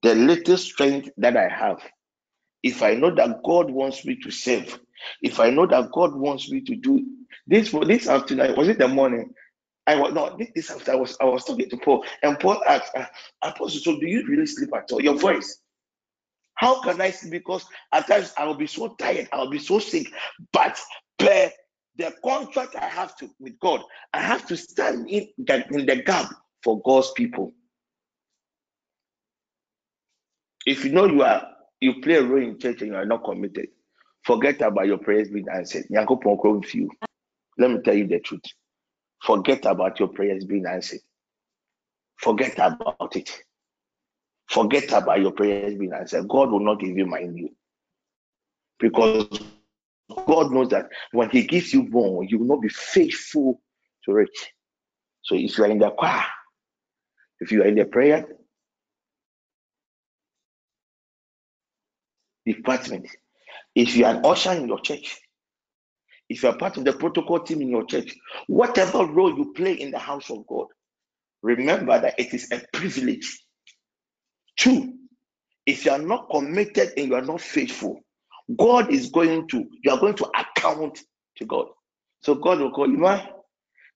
The little strength that I have, if I know that God wants me to serve, if I know that God wants me to do this for this afternoon, was it the morning? I was not this, this after I was I was talking to Paul, and Paul asked, uh, Apostle, so do you really sleep at all? Your voice. How can I sleep? Because at times I will be so tired, I'll be so sick. But per the contract I have to with God, I have to stand in the, in the gap for God's people. If you know you are you play a role in church and you are not committed, forget about your prayers being answered. Let me tell you the truth. Forget about your prayers being answered. Forget about it. Forget about your prayers being answered. God will not even mind you. Because God knows that when He gives you more, you will not be faithful to it. So if you are in the choir, if you are in the prayer department, if you are an usher in your church, if you are part of the protocol team in your church, whatever role you play in the house of God, remember that it is a privilege. Two, if you are not committed and you are not faithful, God is going to, you are going to account to God. So God will call you, man.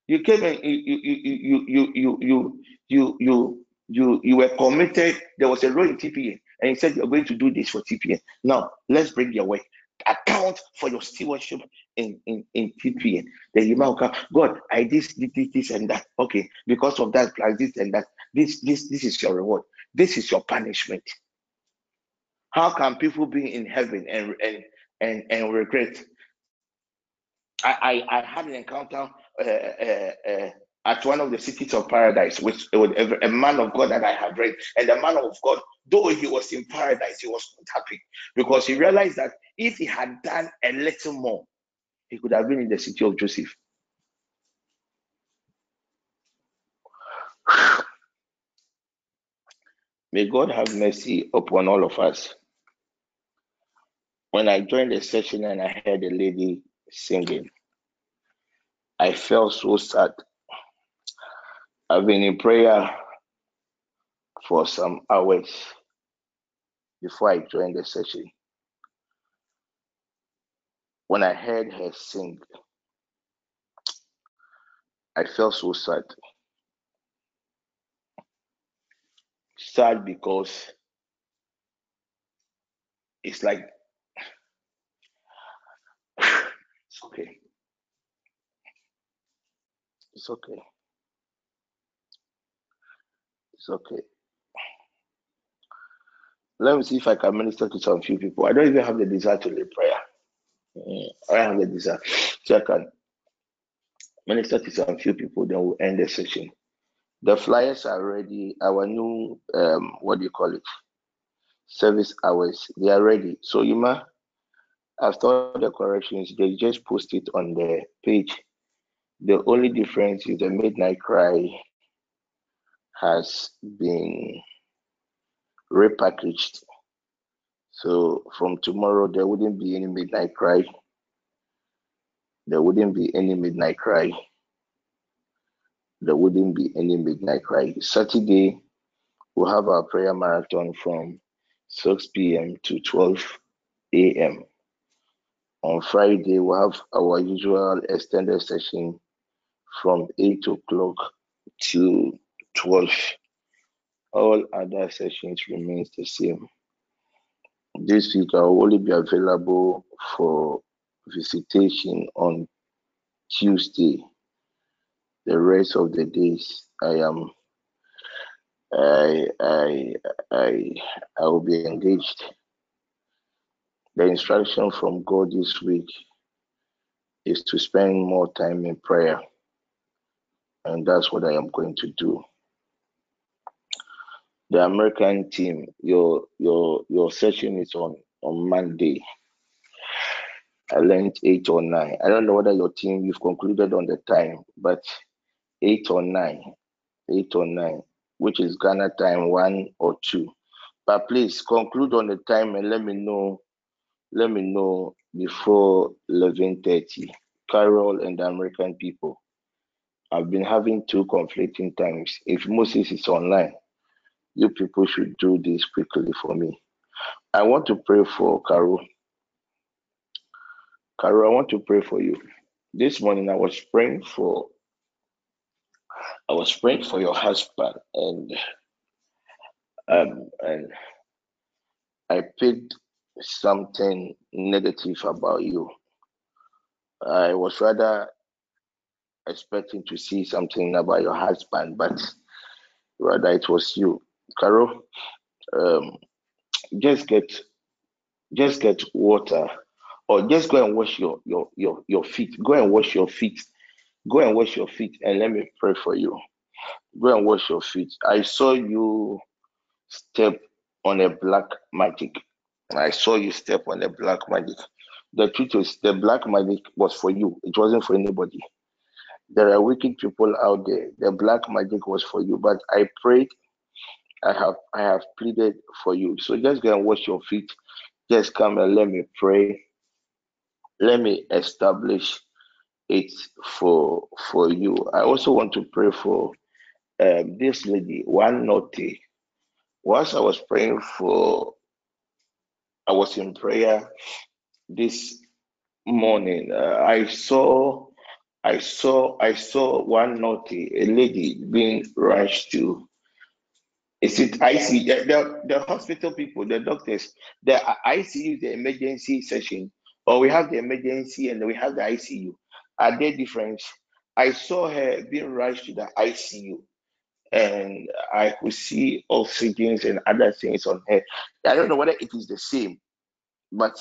You came and you you you you you you you you you were committed. There was a role in TPN, and he said you're going to do this for TPN. Now let's bring your way. Account for your stewardship in, in, in TPN. Then you might come, God, I this, this, this, and that. Okay, because of that, plus this and that. This, this, this is your reward. This is your punishment. How can people be in heaven and and and, and regret? I, I, I had an encounter uh, uh, uh, at one of the cities of paradise with, with a, man of God that I have read. And the man of God, though he was in paradise, he was not happy because he realized that if he had done a little more, he could have been in the city of Joseph. May God have mercy upon all of us when I joined the session and I heard a lady singing, I felt so sad. I've been in prayer for some hours before I joined the session. When I heard her sing, I felt so sad. sad because it's like it's okay. It's okay. It's okay. Let me see if I can minister to some few people. I don't even have the desire to lead prayer. Mm, I have the desire. So I can minister to some few people, then we'll end the session. The flyers are ready. Our new um, what do you call it? Service hours. They are ready. So you might after all the corrections, they just post it on the page. The only difference is the midnight cry has been repackaged. So from tomorrow, there wouldn't be any midnight cry. There wouldn't be any midnight cry. There wouldn't be any midnight cry. Saturday, we'll have our prayer marathon from 6 p.m. to 12 a.m. On Friday, we'll have our usual extended session from 8 o'clock to 12 all other sessions remains the same. This week I will only be available for visitation on Tuesday. The rest of the days I am I I I I will be engaged. The instruction from God this week is to spend more time in prayer. And that's what I am going to do the American team, your your your session is on on Monday. I learned eight or nine. I don't know whether your team you've concluded on the time, but eight or nine, eight or nine, which is Ghana time one or two. But please conclude on the time and let me know. Let me know before eleven thirty. Carol and the American people. I've been having two conflicting times. If Moses is online, you people should do this quickly for me. I want to pray for Carol. Carol, I want to pray for you. This morning I was praying for I was praying for your husband and um and I picked something negative about you. I was rather expecting to see something about your husband, but rather it was you. Carol, um, just get just get water or just go and wash your, your your your feet. Go and wash your feet. Go and wash your feet and let me pray for you. Go and wash your feet. I saw you step on a black magic. I saw you step on the black magic. The truth is, the black magic was for you. It wasn't for anybody. There are wicked people out there. The black magic was for you. But I prayed I have I have pleaded for you. So just go and wash your feet. Just come and let me pray. Let me establish it for for you. I also want to pray for um, this lady, one naughty. Whilst I was praying for, I was in prayer this morning. Uh, I saw, I saw, I saw one naughty, a lady being rushed to is it ICU? The, the, the, hospital people, the doctors, the ICU, the emergency session, or we have the emergency and we have the ICU. Are they different? I saw her being rushed to the ICU and I could see oxygens and other things on her. I don't know whether it is the same, but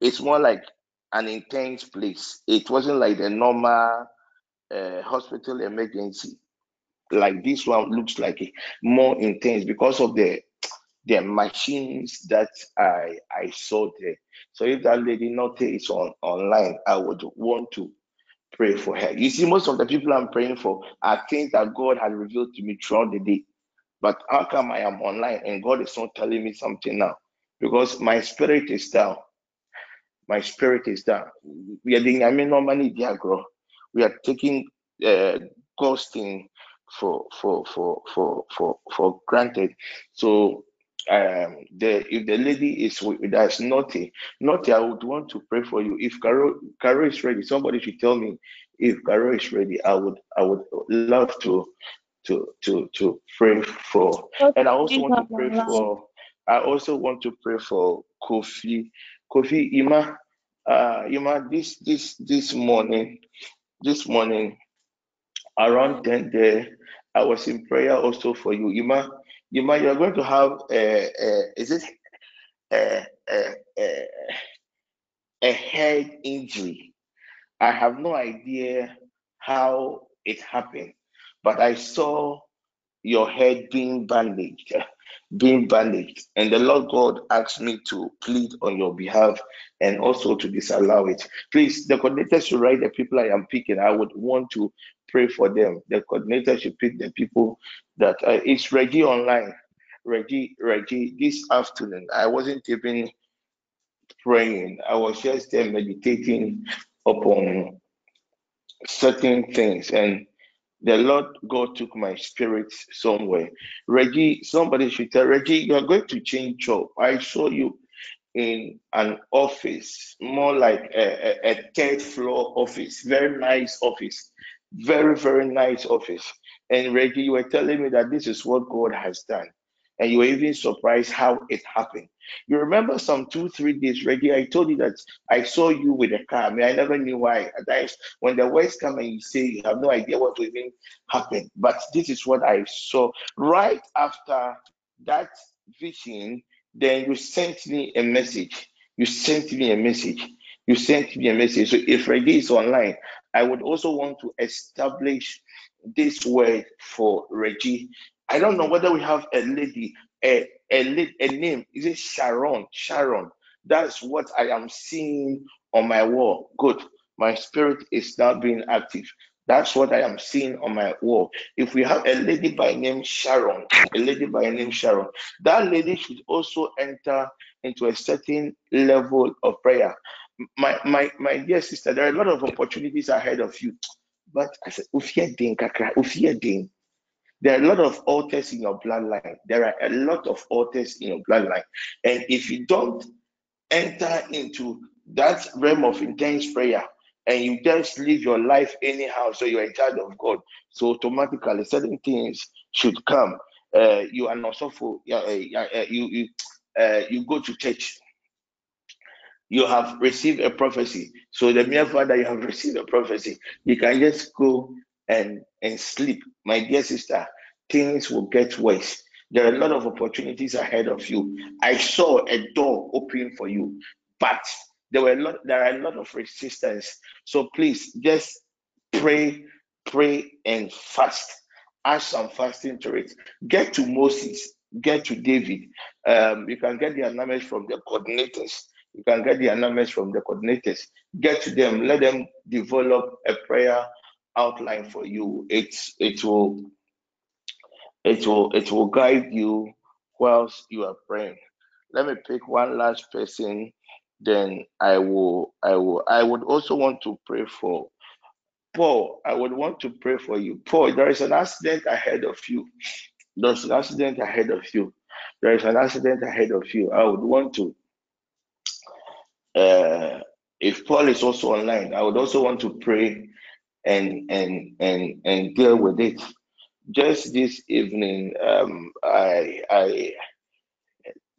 it's more like an intense place. It wasn't like the normal uh, hospital emergency like this one looks like a more intense because of the the machines that I I saw there. So if that lady not is on online, I would want to pray for her. You see, most of the people I'm praying for are things that God has revealed to me throughout the day. But how come I am online and God is not telling me something now? Because my spirit is down. My spirit is down. We are doing I mean normally diagro. We are taking uh ghosting for for for for for for granted. So um the if the lady is that's naughty, naughty, I would want to pray for you. If Caro Caro is ready, somebody should tell me if Caro is ready. I would I would love to to to to pray for. And I also want to pray for. I also want to pray for Kofi. Kofi Ima, uh, Ima, this this this morning, this morning, around ten there, I was in prayer also for you, Ima. Ima, you are going to have a, a is it a, a, a, a head injury. I have no idea how it happened, but I saw your head being bandaged, being bandaged. And the Lord God asked me to plead on your behalf and also to disallow it. Please, the coordinators should write the people I am picking. I would want to pray for them. The coordinator should pick the people that uh, it's Reggie online. Reggie, Reggie, this afternoon, I wasn't even praying. I was just there meditating upon certain things. And the Lord God took my spirit somewhere. Reggie, somebody should tell Reggie, you are going to change job. I saw you in an office, more like a, a, a third floor office, very nice office, very, very nice office. And Reggie, you were telling me that this is what God has done. And you were even surprised how it happened. You remember some two, three days, Reggie, I told you that I saw you with a car. I mean, I never knew why. At times, when the words come and you say you have no idea what even happened. But this is what I saw. Right after that vision, then you sent me a message. You sent me a message. You sent me a message. So if Reggie is online, I would also want to establish this word for Reggie. I don't know whether we have a lady, a, a, a name. Is it Sharon? Sharon. That's what I am seeing on my wall. Good. My spirit is now being active. That's what I am seeing on my wall. If we have a lady by name Sharon, a lady by name Sharon, that lady should also enter into a certain level of prayer. My my my dear sister, there are a lot of opportunities ahead of you. But I said, there are a lot of altars in your bloodline. There are a lot of altars in your bloodline. And if you don't enter into that realm of intense prayer, and you just live your life anyhow, so you're a child of God. So automatically, certain things should come. Uh, you are not so full. Uh, uh, you you uh, you go to church. You have received a prophecy. So the mere fact that you have received a prophecy, you can just go and and sleep. My dear sister, things will get worse. There are a lot of opportunities ahead of you. I saw a door open for you, but there were a lot there are a lot of resistance so please just pray pray and fast add some fasting to it get to moses get to david um, you can get the announcements from the coordinators you can get the announcements from the coordinators get to them let them develop a prayer outline for you it's it will it will it will guide you whilst you are praying let me pick one last person then I will, I will, I would also want to pray for Paul. I would want to pray for you. Paul, there is an accident ahead of you. There's an accident ahead of you. There is an accident ahead of you. I would want to, uh, if Paul is also online, I would also want to pray and and and and deal with it. Just this evening, um, I I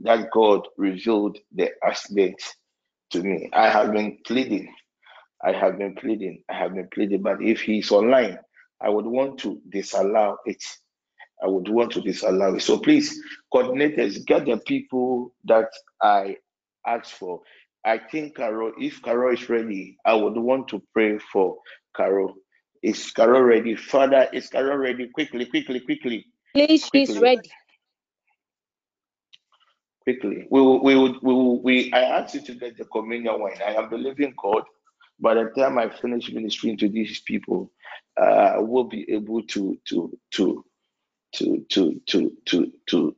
that God revealed the aspect to me. I have been pleading. I have been pleading. I have been pleading. But if he's online, I would want to disallow it. I would want to disallow it. So please, coordinators, get the people that I asked for. I think Carol, if Carol is ready, I would want to pray for Carol. Is Carol ready? Father, is Carol ready? Quickly, quickly, quickly. Please, she's ready. quickly. We will, we would, we will, we. I asked you to get the communion wine. I am believing God. By the time I finish ministering to these people, uh, I will be able to, to, to, to, to, to, to, to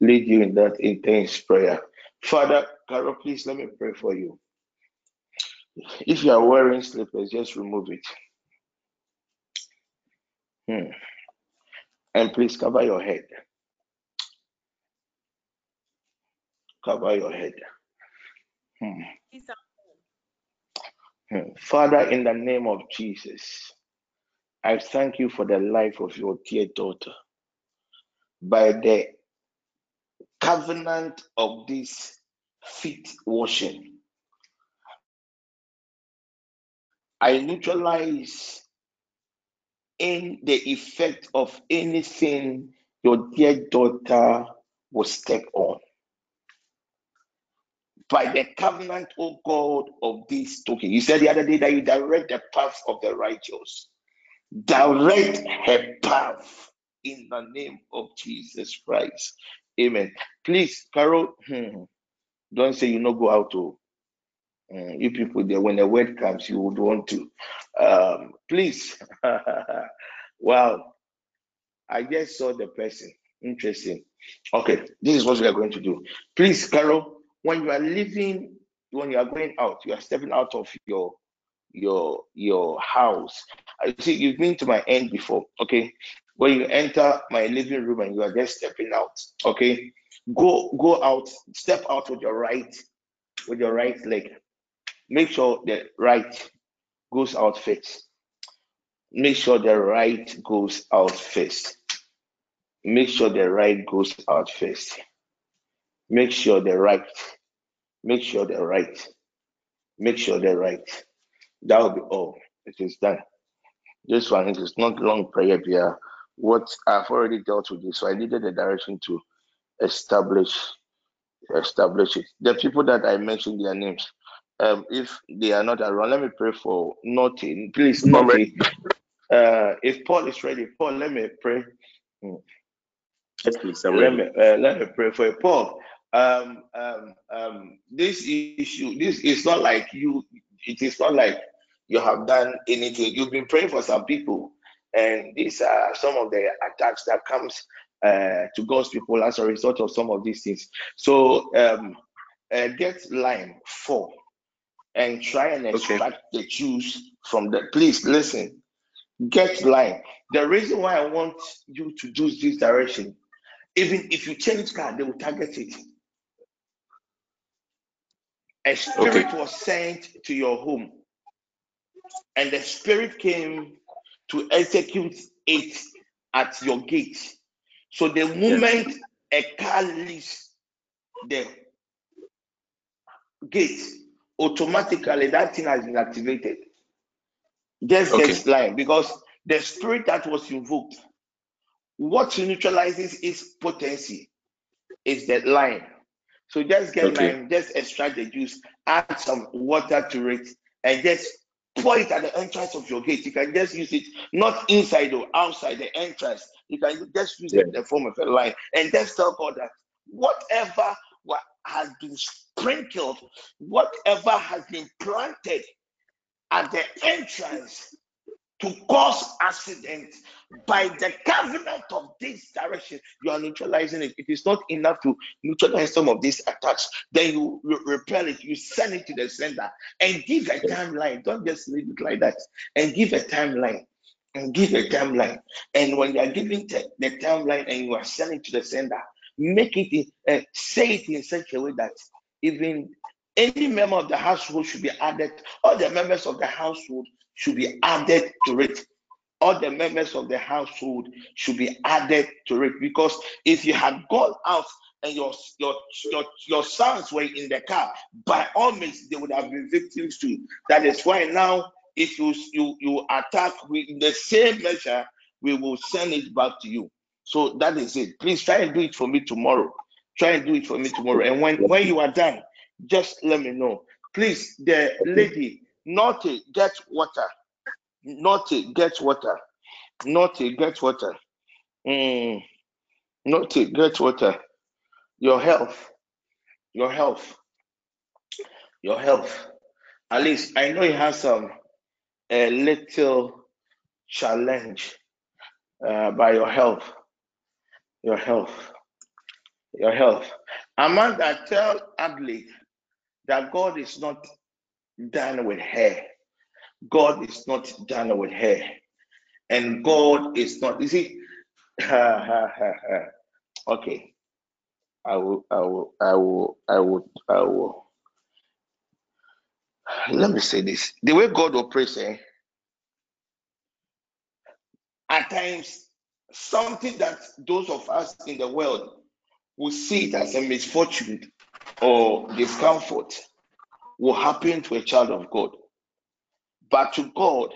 lead you in that intense prayer. Father, Carol, please let me pray for you. If you are wearing slippers, just remove it. Hmm. And please cover your head. Cover your head. Hmm. Hmm. Father, in the name of Jesus, I thank you for the life of your dear daughter. By the covenant of this feet washing, I neutralize in the effect of anything your dear daughter was step on. By the covenant, O God, of this token. You said the other day that you direct the path of the righteous. Direct her path in the name of Jesus Christ. Amen. Please, Carol, hmm, don't say you not go out to uh, you people there when the word comes, you would want to. Um, please. wow. I just saw the person. Interesting. Okay, this is what we are going to do. Please, Carol, when you are leaving, when you are going out, you are stepping out of your your your house. I see you've been to my end before. Okay. When you enter my living room and you are just stepping out, okay, go go out, step out with your right with your right leg. Make sure the right goes out first. Make sure the right goes out first. Make sure the right goes out first. Make sure the right. Make sure the right. Make sure the right. That will be all. It is done. This one it is not long prayer. What I've already dealt with this, so I needed a direction to establish establish it. The people that I mentioned their names, um, if they are not around, let me pray for nothing. Please. Uh, if Paul is ready, Paul, let me pray. Hmm. Yes, please. I'm let ready. me uh, let me pray for you. Paul. Um, um, um, this issue, this is not like you. It is not like you have done anything. You've been praying for some people, and these are some of the attacks that comes uh, to God's people as a result of some of these things. So um, uh, get line four and try and Okay. extract the juice from the. Please listen. Get line. The reason why I want you to do this direction, even if you change car, they will target it. A spirit was sent to your home, and the spirit came to execute it at your gate. So the moment a car leaves the gate, automatically that thing has been activated. Just Okay. get line because the spirit that was invoked, what neutralizes its potency is that line. So just get Okay. lime, just extract the juice, add some water to it, and just pour it at the entrance of your gate. You can just use it not inside or outside the entrance. You can just use it in the form of a line and just tell God that whatever what has been sprinkled, whatever has been planted at the entrance to cause accident by the covenant of this direction you are neutralizing it. It is not enough to neutralize some of these attacks. Then you re- repel it. You send it to the sender and give a timeline. Don't just leave it like that. And give a timeline. And give a timeline. And when you are giving the, the timeline and you are sending to the sender make it uh, say it in such a way that even any member of the household should be added. All the members of the household should be added to it. All the members of the household should be added to it because if you had gone out and your your your, your sons were in the car, by all means they would have been victims too. That is why now, if you you you attack with the same measure, we will send it back to you. So that is it. Please try and do it for me tomorrow. Try and do it for me tomorrow. And when when you are done, just let me know. Please, the lady, naughty, get water. Naughty, get water. Naughty, get water. Mm, naughty, get water. Your health, your health, your health. At least I know you have some a little challenge uh, by your health, your health, your health. Amanda, tell Adley that God is not done with her. God is not done with her. And God is not, you see, okay. I will, I will, I will, I will, I will. Let me say this. The way God operates, eh? At times, something that those of us in the world will see it as a misfortune or discomfort will happen to a child of God. But to God,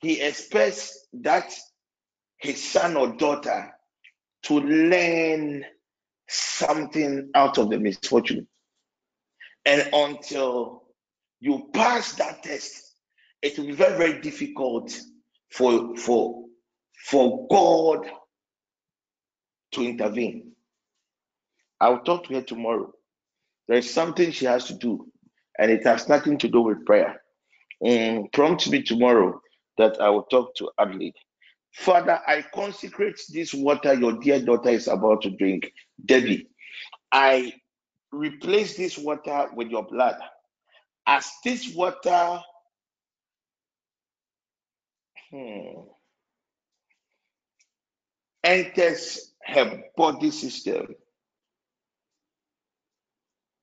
He expects that his son or daughter to learn something out of the misfortune. And until you pass that test, it will be very, very difficult for, for, for God to intervene. I'll talk to her tomorrow. There is something she has to do, and it has nothing to do with prayer. Um, prompt me tomorrow that I will talk to Adelaide. Father, I consecrate this water your dear daughter is about to drink. Debbie, I replace this water with your blood. As this water hmm, enters her body system,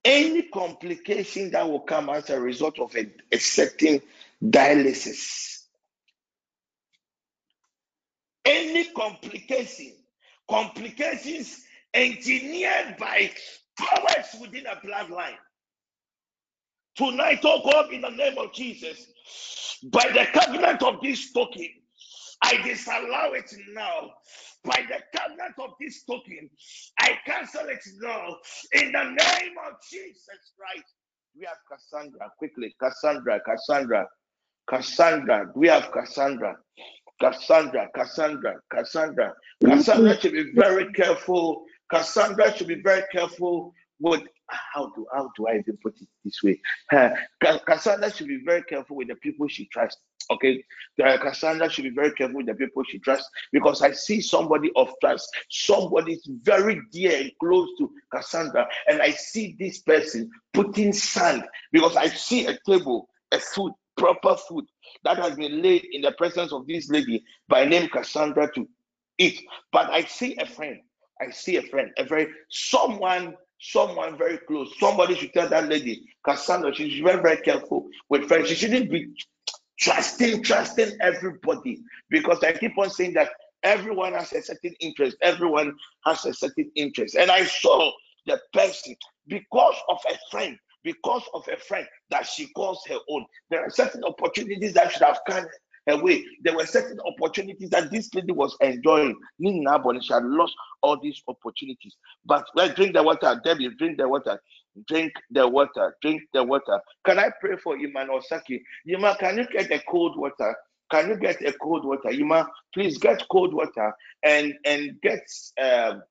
any complication that will come as a result of a, a certain dialysis, any complication, complications engineered by powers within a bloodline. Tonight, oh God, in the name of Jesus, by the covenant of this token, I disallow it now. By the covenant of this token, I cancel it now. In the name of Jesus Christ. We have Cassandra, quickly. Cassandra, Cassandra, Cassandra. We have Cassandra. Cassandra, Cassandra, Cassandra. Cassandra should be very careful. Cassandra should be very careful with how do how do I even put it this way? Cassandra should be very careful with the people she trusts. Okay, uh, Cassandra should be very careful with the people she trusts because I see somebody of trust, somebody very dear and close to Cassandra, and I see this person putting sand because I see a table, a food, proper food that has been laid in the presence of this lady by name Cassandra to eat. But I see a friend. I see a friend, a very someone, someone very close. Somebody should tell that lady, Cassandra, she should be very, very careful with friends. She shouldn't be trusting, trusting everybody. Because I keep on saying that everyone has a certain interest. Everyone has a certain interest. And I saw the person because of a friend because of a friend that she calls her own. There are certain opportunities that should have come her way. There were certain opportunities that this lady was enjoying. Nina had lost all these opportunities. But let's drink the water. Debbie, drink the water. Drink the water. Drink the water. Can I pray for Iman Saki? Ima, can you get a cold water? Can you get a cold water? Ima, please get cold water and and get um,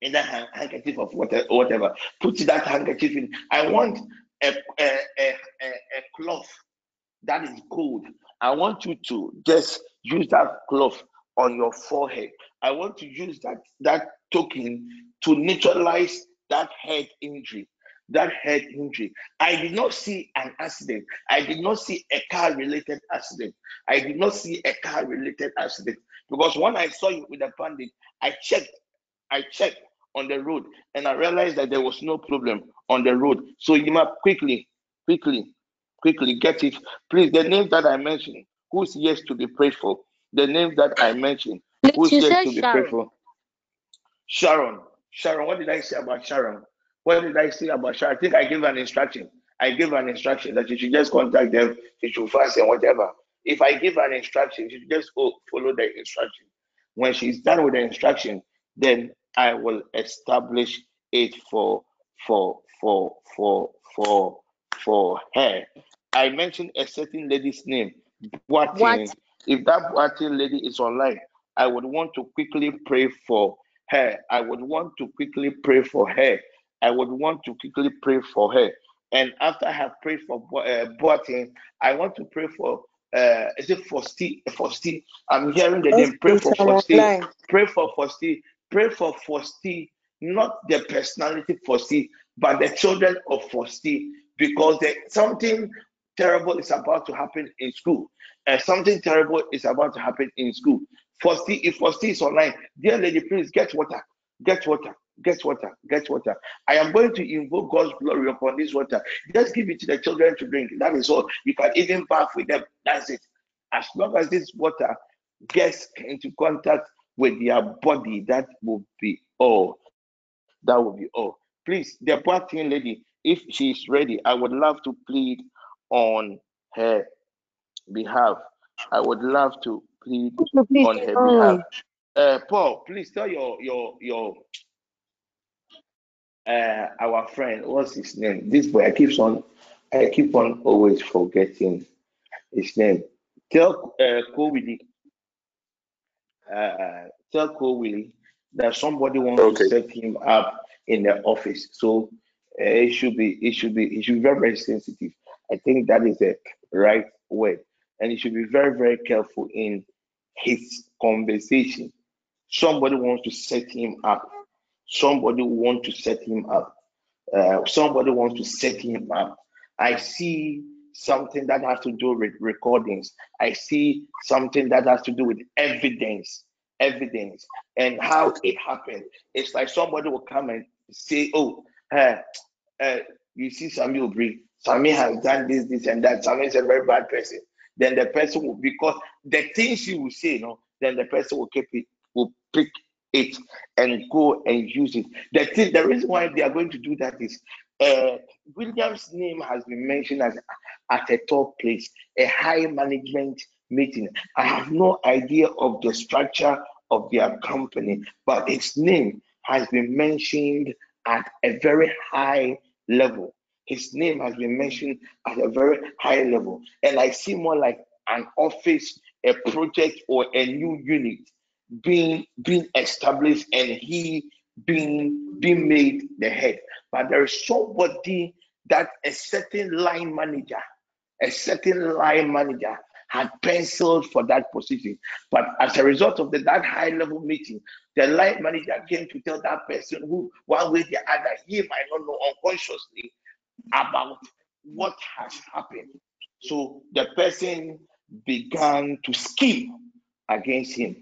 in that handkerchief of water, whatever. Put that handkerchief in. I want a, a, a, a cloth that is cold. I want you to just use that cloth on your forehead. I want to use that that token to neutralize that head injury. That head injury. I did not see an accident. I did not see a car related accident. I did not see a car related accident because when I saw you with a bandit, I checked. I checked on the road and I realized that there was no problem on the road. So you must quickly, quickly, quickly get it. Please, the name that I mentioned, who's yes to be prayed for? The name that I mentioned, who's yes to be Sharon. prayed for? Sharon. Sharon, what did I say about Sharon? What did I say about Sharon? I think I gave an instruction. I gave an instruction that you should just contact them, you should fast and whatever. If I give an instruction, you should just follow the instruction. When she's done with the instruction, then I will establish it for for for for for for her. I mentioned a certain lady's name, Boatin. What? If that Boatin lady is online, I would want to quickly pray for her. I would want to quickly pray for her. I would want to quickly pray for her. And after I have prayed for uh, I want to pray for uh, is it Fosti? Fosti. I'm hearing the name. Pray for Fosti. Pray for Fosti pray for Fosti, not the personality Fosti, but the children of Fosti, because there, something terrible is about to happen in school. And something terrible is about to happen in school. Fosti, if Fosti is online, dear lady, please get water, get water, get water, get water. I am going to invoke God's glory upon this water. Just give it to the children to drink. That is all. You can even bath with them. That's it. As long as this water gets into contact with their body, that will be all. That will be all. Please, the partying lady, if she's ready, I would love to plead on her behalf. I would love to plead on her behalf. Uh, Paul, please tell your your your uh, our friend, what's his name? This boy, I keep on, I keep on always forgetting his name. Tell uh, Kowili, uh, tell Kowili that somebody wants Okay. to set him up in the office. So uh, it should be, it should be, it should be very, very sensitive. I think that is the right word, and he should be very, very careful in his conversation. Somebody wants to set him up. Somebody wants to set him up. Uh, somebody wants to set him up. I see something that has to do with recordings. I see something that has to do with evidence, evidence, and how it happened. It's like somebody will come and say, "Oh, uh, uh, you see, Sammy Obri, Sammy has done this, this, and that. Sammy is a very bad person." Then the person will, because the things you will say, you know, then the person will keep it, will pick it and go and use it. The thing, the reason why they are going to do that is uh, William's name has been mentioned as at a top place, a high management meeting. I have no idea of the structure of their company, but its name has been mentioned at a very high level. His name has been mentioned at a very high level, and I see more like an office, a project, or a new unit being being established and he being being made the head. But there is somebody that a certain line manager a certain line manager had penciled for that position. But as a result of the, that high level meeting the line manager came to tell that person who one way or the other he might not know unconsciously about what has happened so the person began to scheme against him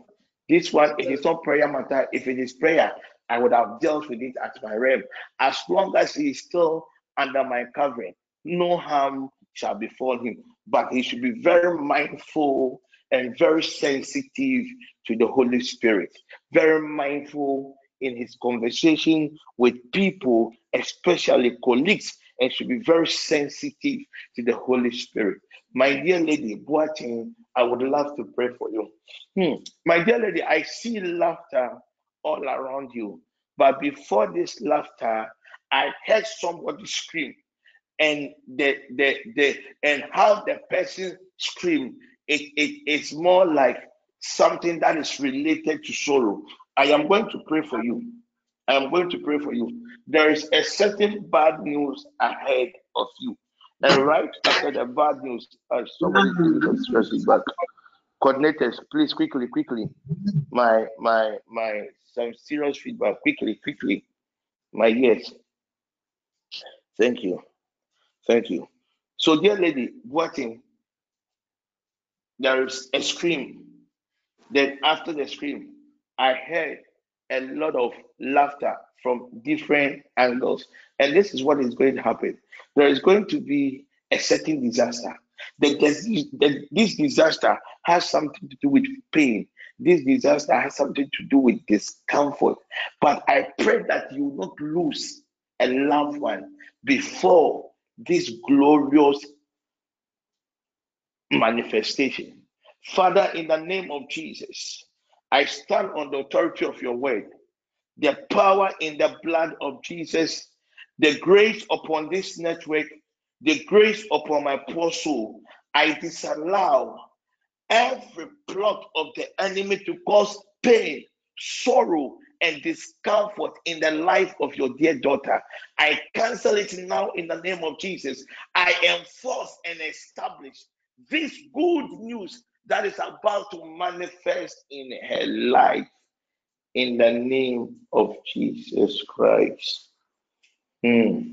this one, it is not prayer matter. If it is prayer, I would have dealt with it at my realm. As long as he is still under my covering, no harm shall befall him. But he should be very mindful and very sensitive to the Holy Spirit, very mindful in his conversation with people, especially colleagues, and should be very sensitive to the Holy Spirit. My dear lady, Boating, I would love to pray for you. Hmm. My dear lady, I see laughter all around you. But before this laughter, I heard somebody scream. And the the the and how the person screamed, it, it it's more like something that is related to sorrow. I am going to pray for you. I am going to pray for you. There is a certain bad news ahead of you. And right after the bad news, uh, somebody stress feedback. Coordinators, please quickly, quickly. My my my some serious feedback. Quickly, quickly. My ears. Thank you. Thank you. So, dear lady, watching, there is a scream. Then after the scream, I heard a lot of laughter from different angles. And this is what is going to happen. There is going to be a certain disaster. The, the, the, this disaster has something to do with pain. This disaster has something to do with discomfort. But I pray that you will not lose a loved one before this glorious manifestation. Father, in the name of Jesus, I stand on the authority of your word, the power in the blood of Jesus, the grace upon this network, the grace upon my poor soul. I disallow every plot of the enemy to cause pain, sorrow, and discomfort in the life of your dear daughter. I cancel it now in the name of Jesus. I enforce and establish this good news that is about to manifest in her life in the name of Jesus Christ. Hmm.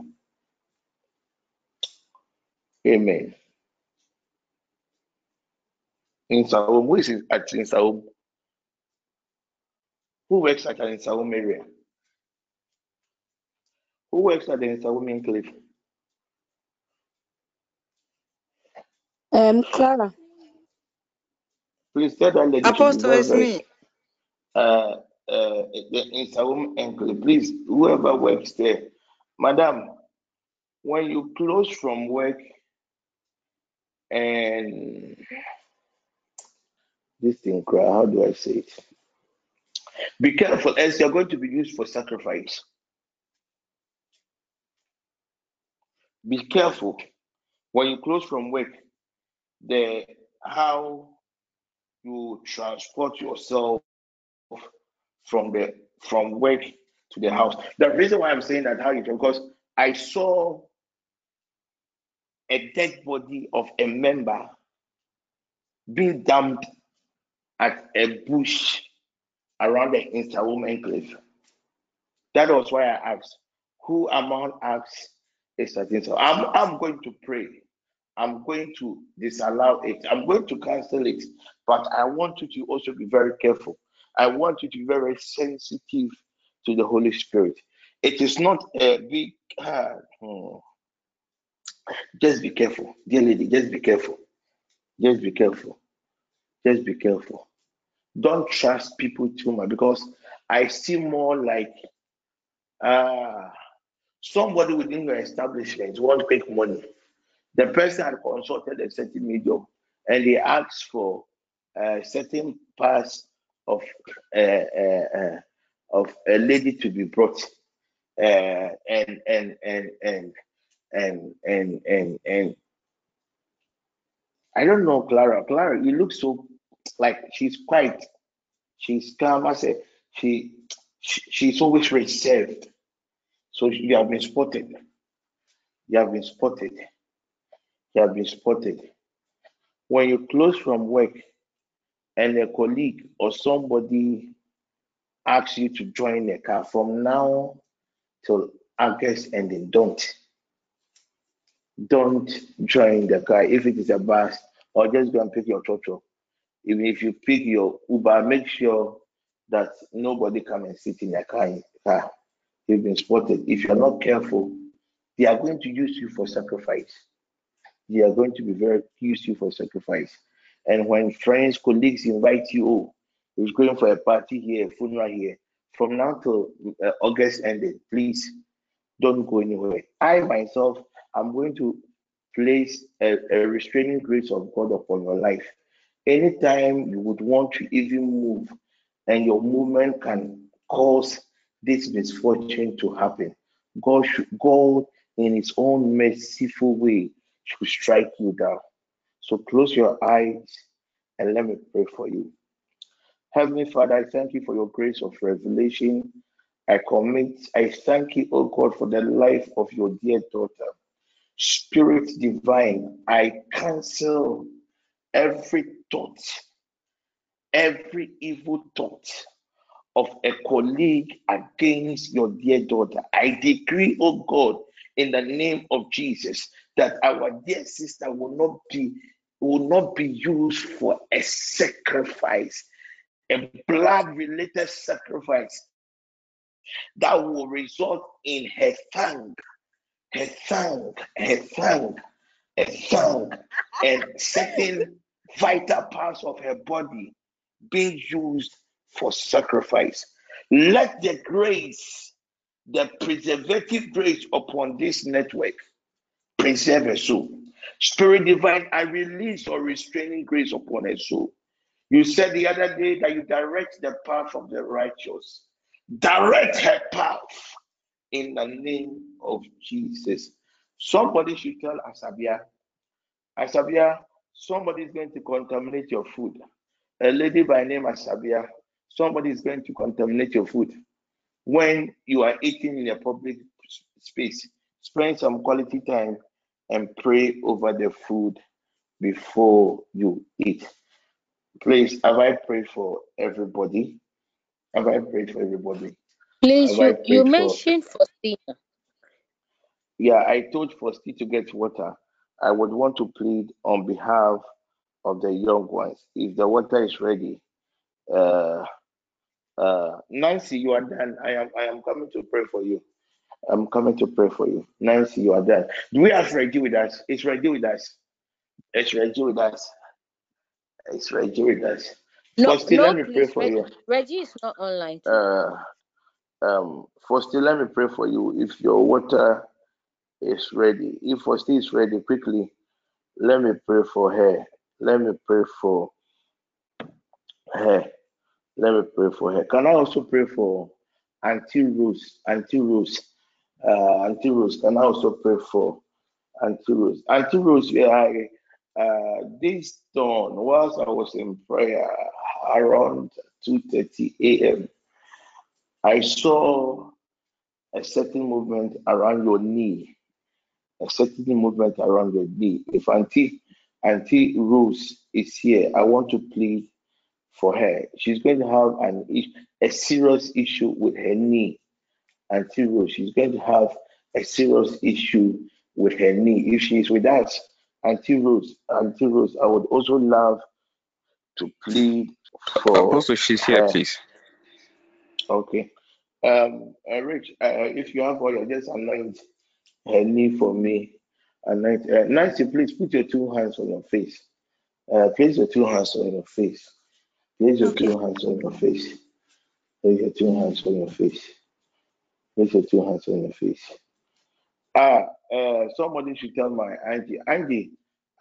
Amen. In Sawum, who is at in Sawum? Who works at an Sawum area? Who works at the Sawum enclave? Um, Clara. Please tell that lady Apostle, it's me. uh, uh, it's a. Please, whoever works there, madam, when you close from work and this thing, cry, how do I say it? Be careful, as you're going to be used for sacrifice. Be careful when you close from work. The how you transport yourself from the from work to the house. The reason why I'm saying that how you because I saw a dead body of a member being dumped at a bush around the Instagram enclave. That was why I asked, who among us is certain? So I'm, I'm going to pray. I'm going to disallow it. I'm going to cancel it. But I want you to also be very careful. I want you to be very sensitive to the Holy Spirit. It is not a big. Uh, hmm. Just be careful, dear lady. Just be careful. Just be careful. Just be careful. Don't trust people too much because I see more like uh, somebody within your establishment want quick money. The person had consulted a certain medium and they asked for a certain pass of uh, uh, uh, of a lady to be brought uh, and, and, and and and and and and I don't know Clara. Clara, you look so like she's quiet. She's calm. I say she, she she's always reserved. So you have been spotted. You have been spotted. Have been spotted. When you close from work and a colleague or somebody asks you to join a car from now till August then don't. Don't join the car if it is a bus or just go and pick your chocho. Even if you pick your Uber, make sure that nobody come and sit in your car. car. You've been spotted. If you're not careful, they are going to use you for sacrifice. They are going to be very use you for sacrifice. And when friends, colleagues invite you, oh, he's going for a party here, funeral here. From now till uh, August ended, please don't go anywhere. I myself, I'm going to place a, a restraining grace of God upon your life. Anytime you would want to even move, and your movement can cause this misfortune to happen, God should God in His own merciful way should strike you down. So close your eyes and let me pray for you. Heavenly Father, I thank you for your grace of revelation. I commit, I thank you, oh God, for the life of your dear daughter. Spirit divine, I cancel every thought, every evil thought of a colleague against your dear daughter. I decree, oh God, in the name of Jesus, that our dear sister will not be will not be used for a sacrifice, a blood related sacrifice that will result in her tongue, her tongue, her tongue, her tongue, and certain vital parts of her body being used for sacrifice. Let the grace, the preservative grace upon this network preserve her soul. Spirit divine, I release your restraining grace upon her soul. You said the other day that you direct the path of the righteous. Direct her path in the name of Jesus. Somebody should tell Asabia, Asabia, somebody is going to contaminate your food. A lady by name Asabia, somebody is going to contaminate your food. When you are eating in a public space, spend some quality time and pray over the food before you eat. Please, have I prayed for everybody? Have I prayed for everybody? Please, Have you, you prayed for- mentioned Faustina. Yeah, I told Fosti to get water. I would want to plead on behalf of the young ones. If the water is ready, uh, uh, Nancy, you are done. I am. I am coming to pray for you. I'm coming to pray for you. Nancy, you are there. Do we have Reggie with us? It's Reggie with us. It's Reggie with us. It's Reggie with us. No, Fosti, no, let me pray for you. Reggie is not online. Uh, um, Fosti, let me pray for you. If your water is ready, if Fosti is ready, quickly, let me pray for her. Let me pray for her. Let me pray for her. Can I also pray for Auntie Rose? Auntie Rose. Uh, Auntie Rose. Can I also pray for Auntie Rose? Auntie Rose, yeah, I, uh, this dawn, whilst I was in prayer around 2:30 a.m., I saw a certain movement around your knee. A certain movement around your knee. If Auntie Auntie Rose is here, I want to plead for her. She's going to have an a serious issue with her knee. Auntie Rose, she's going to have a serious issue with her knee. If she is with us, Auntie Rose, Auntie Rose, I would also love to plead for Apostle, she's here, her. please. Okay. Um, uh, Rich, uh, if you have oil, just anoint her knee for me. Anoint. Uh, Nancy, please put your two hands on your face. Uh, place your two hands on your face. Place your two hands on your face. Place your two hands on your face. Place your two hands on your face. Ah, uh, somebody should tell my auntie. Auntie,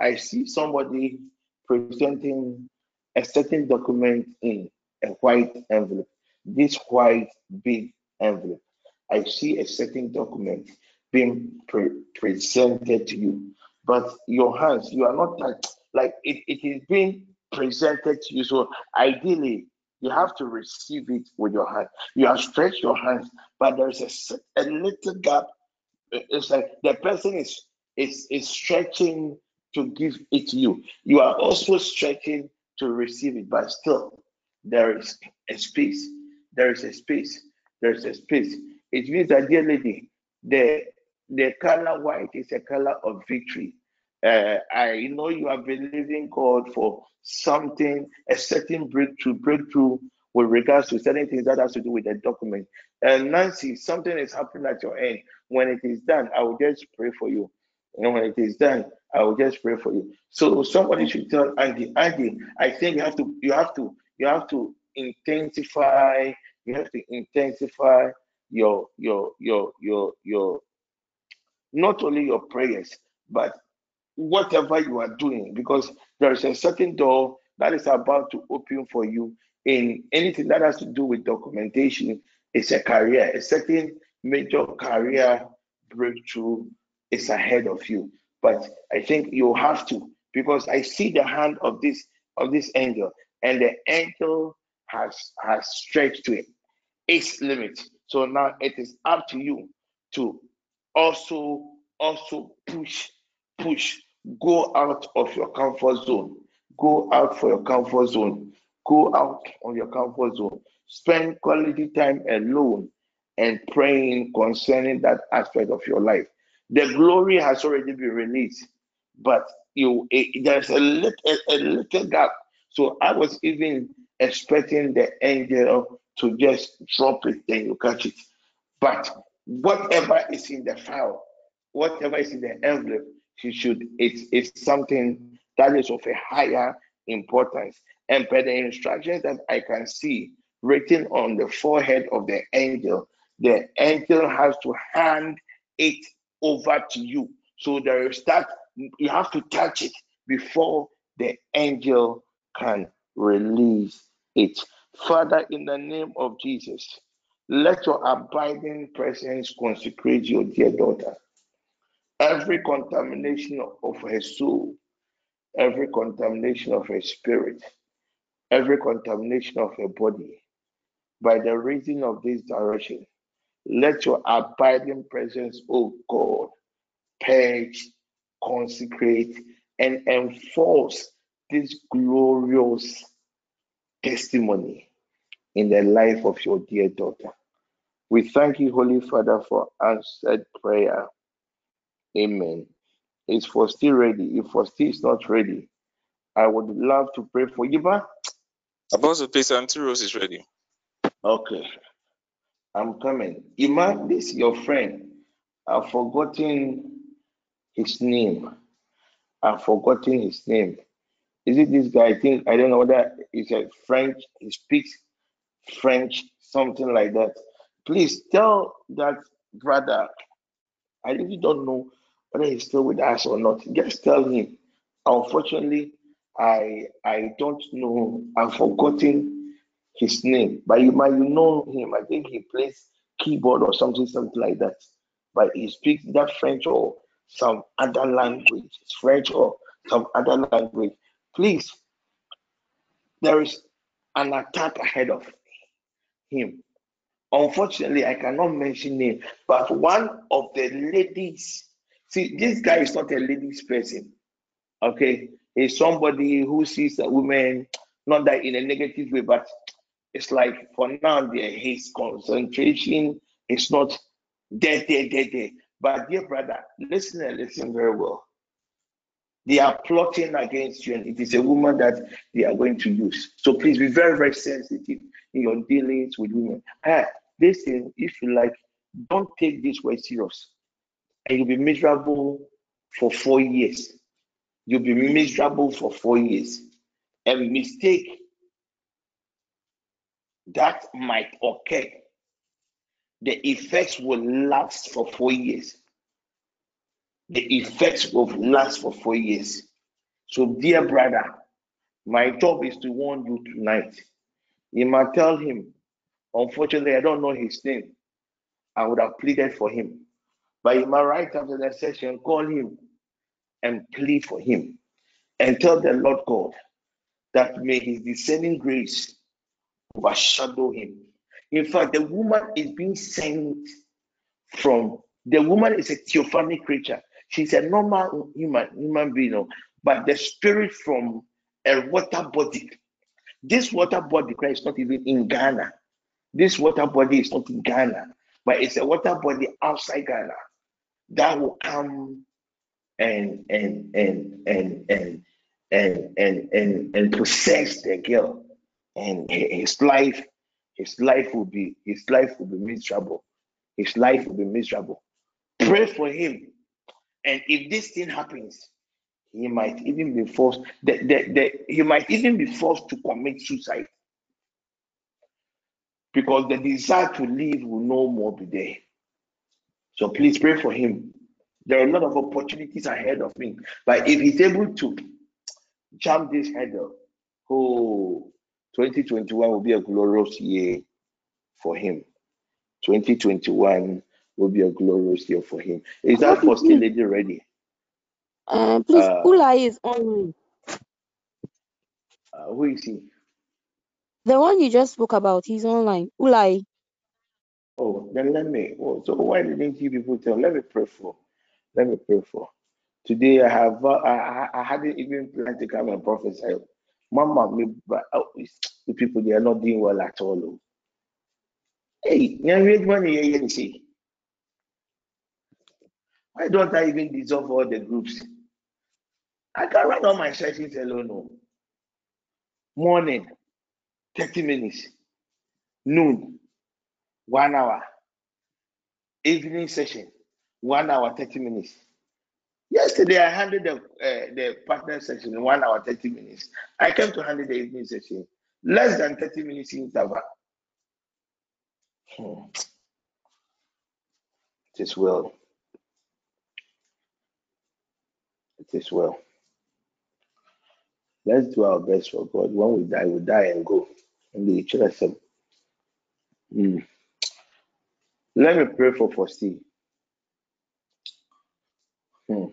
I see somebody presenting a certain document in a white envelope. This white big envelope. I see a certain document being pre- presented to you, but your hands, you are not like, like it, it is being presented to you. So ideally, you have to receive it with your hand. You have stretched your hands, but there's a, a little gap it's like the person is is is stretching to give it to you. You are also stretching to receive it, but still there is a space. There is a space. There is a space. It means that, dear lady, the the color white is a color of victory. Uh, I know you are believing God for something, a certain breakthrough, breakthrough with regards to certain things that has to do with the document. And Nancy, something is happening at your end. When it is done, I will just pray for you. And when it is done, I will just pray for you. So somebody should tell Andy, Andy, I think you have to, you have to, you have to intensify, you have to intensify your your your your your not only your prayers, but whatever you are doing, because there is a certain door that is about to open for you in anything that has to do with documentation. It's a career, a certain major career breakthrough is ahead of you. But I think you have to, because I see the hand of this of this angel, and the angel has has stretched to it its limit. So now it is up to you to also also push push go out of your comfort zone. Go out for your comfort zone. Go out on your comfort zone. Spend quality time alone and praying concerning that aspect of your life. The glory has already been released but you it, there's a little a, a little gap. So i was even expecting the angel to just drop it then you catch it. But whatever is in the file, whatever is in the envelope, she should it's it's something that is of a higher importance. And per the instructions that I can see written on the forehead of the angel, the angel has to hand it over to you. So there is that you have to touch it before the angel can release it. Father, in the name of Jesus, let your abiding presence consecrate your dear daughter. Every contamination of her soul, every contamination of her spirit, every contamination of her body, by the reason of this direction, let your abiding presence, O God, purge, consecrate, and enforce this glorious testimony in the life of your dear daughter. We thank you, Holy Father, for answered prayer. Amen. Is Fosti ready? If Fosti is not ready, I would love to pray for you, but Apostle, please, Auntie Rose is ready. okay, I'm coming. Ima, this your friend. I've forgotten his name. I've forgotten his name. is it this guy? I think I don't know whether he's a French. He speaks French, something like that. Please tell that brother. I really don't know whether he's still with us or not. Just tell him. Unfortunately, I I don't know. I've forgotten his name, but you might know him. I think he plays keyboard or something, something like that. But he speaks that French or some other language, French or some other language. Please, there is an attack ahead of him. Unfortunately, I cannot mention name, but one of the ladies. See, this guy is not a ladies person. Okay, he's somebody who sees a woman not that in a negative way, but it's like for now, there his concentration is not there, there, there. But dear brother, listen and listen very well. They are plotting against you, and it is a woman that they are going to use. So please be very, very sensitive in your dealings with women. Ah, listen, if you like, don't take this way serious. And you'll be miserable for four years. You'll be miserable for four years. A mistake that might occur. The effects will last for four years the effects will last for four years. So, dear brother, my job is to warn you tonight. You might tell him, unfortunately, I don't know his name. I would have pleaded for him. But you might write after that session, call him and plead for him. And tell the Lord God that may his descending grace overshadow him. In fact, the woman is being sent from the woman is a theophanic creature. She's a normal human human being, oh. but the spirit from a water body. This water body is not even in Ghana. This water body is not in Ghana, but it's a water body outside Ghana that will come and and and and and and and and, and possess the girl, and his life, his life will be his life will be miserable. His life will be miserable. Pray for him and if this thing happens, he might even be forced, the, the, the, he might even be forced to commit suicide. Because the desire to live will no more be there. So please pray for him. There are a lot of opportunities ahead of him. But if he's able to jump this hurdle, oh, 2021 will be a glorious year for him. 2021 will be a glorious year for him. Is that Fosti lady ready? Uh, please, uh, Ulai is on. Uh, who is he? The one you just spoke about, he's online. Ulai. Oh, then let me. Oh, so why didn't you people tell? Let me pray for. Let me pray for. Today I have. Uh, I, I hadn't even planned to come and prophesy. Mama, me, but oh, the people they are not doing well at all. Oh. Hey. Why don't I even dissolve all the groups? I can run all my sessions alone. No. Morning, 30 minutes. Noon, one hour. Evening session, one hour, 30 minutes. Yesterday, I handled the, uh, the partner session one hour, 30 minutes. I came to handle the evening session, less than 30 minutes interval. Hmm. It is well. it is well. Let's do our best for God. When we die, we die and go. And the church mm. Let me pray for Fosti. Hmm.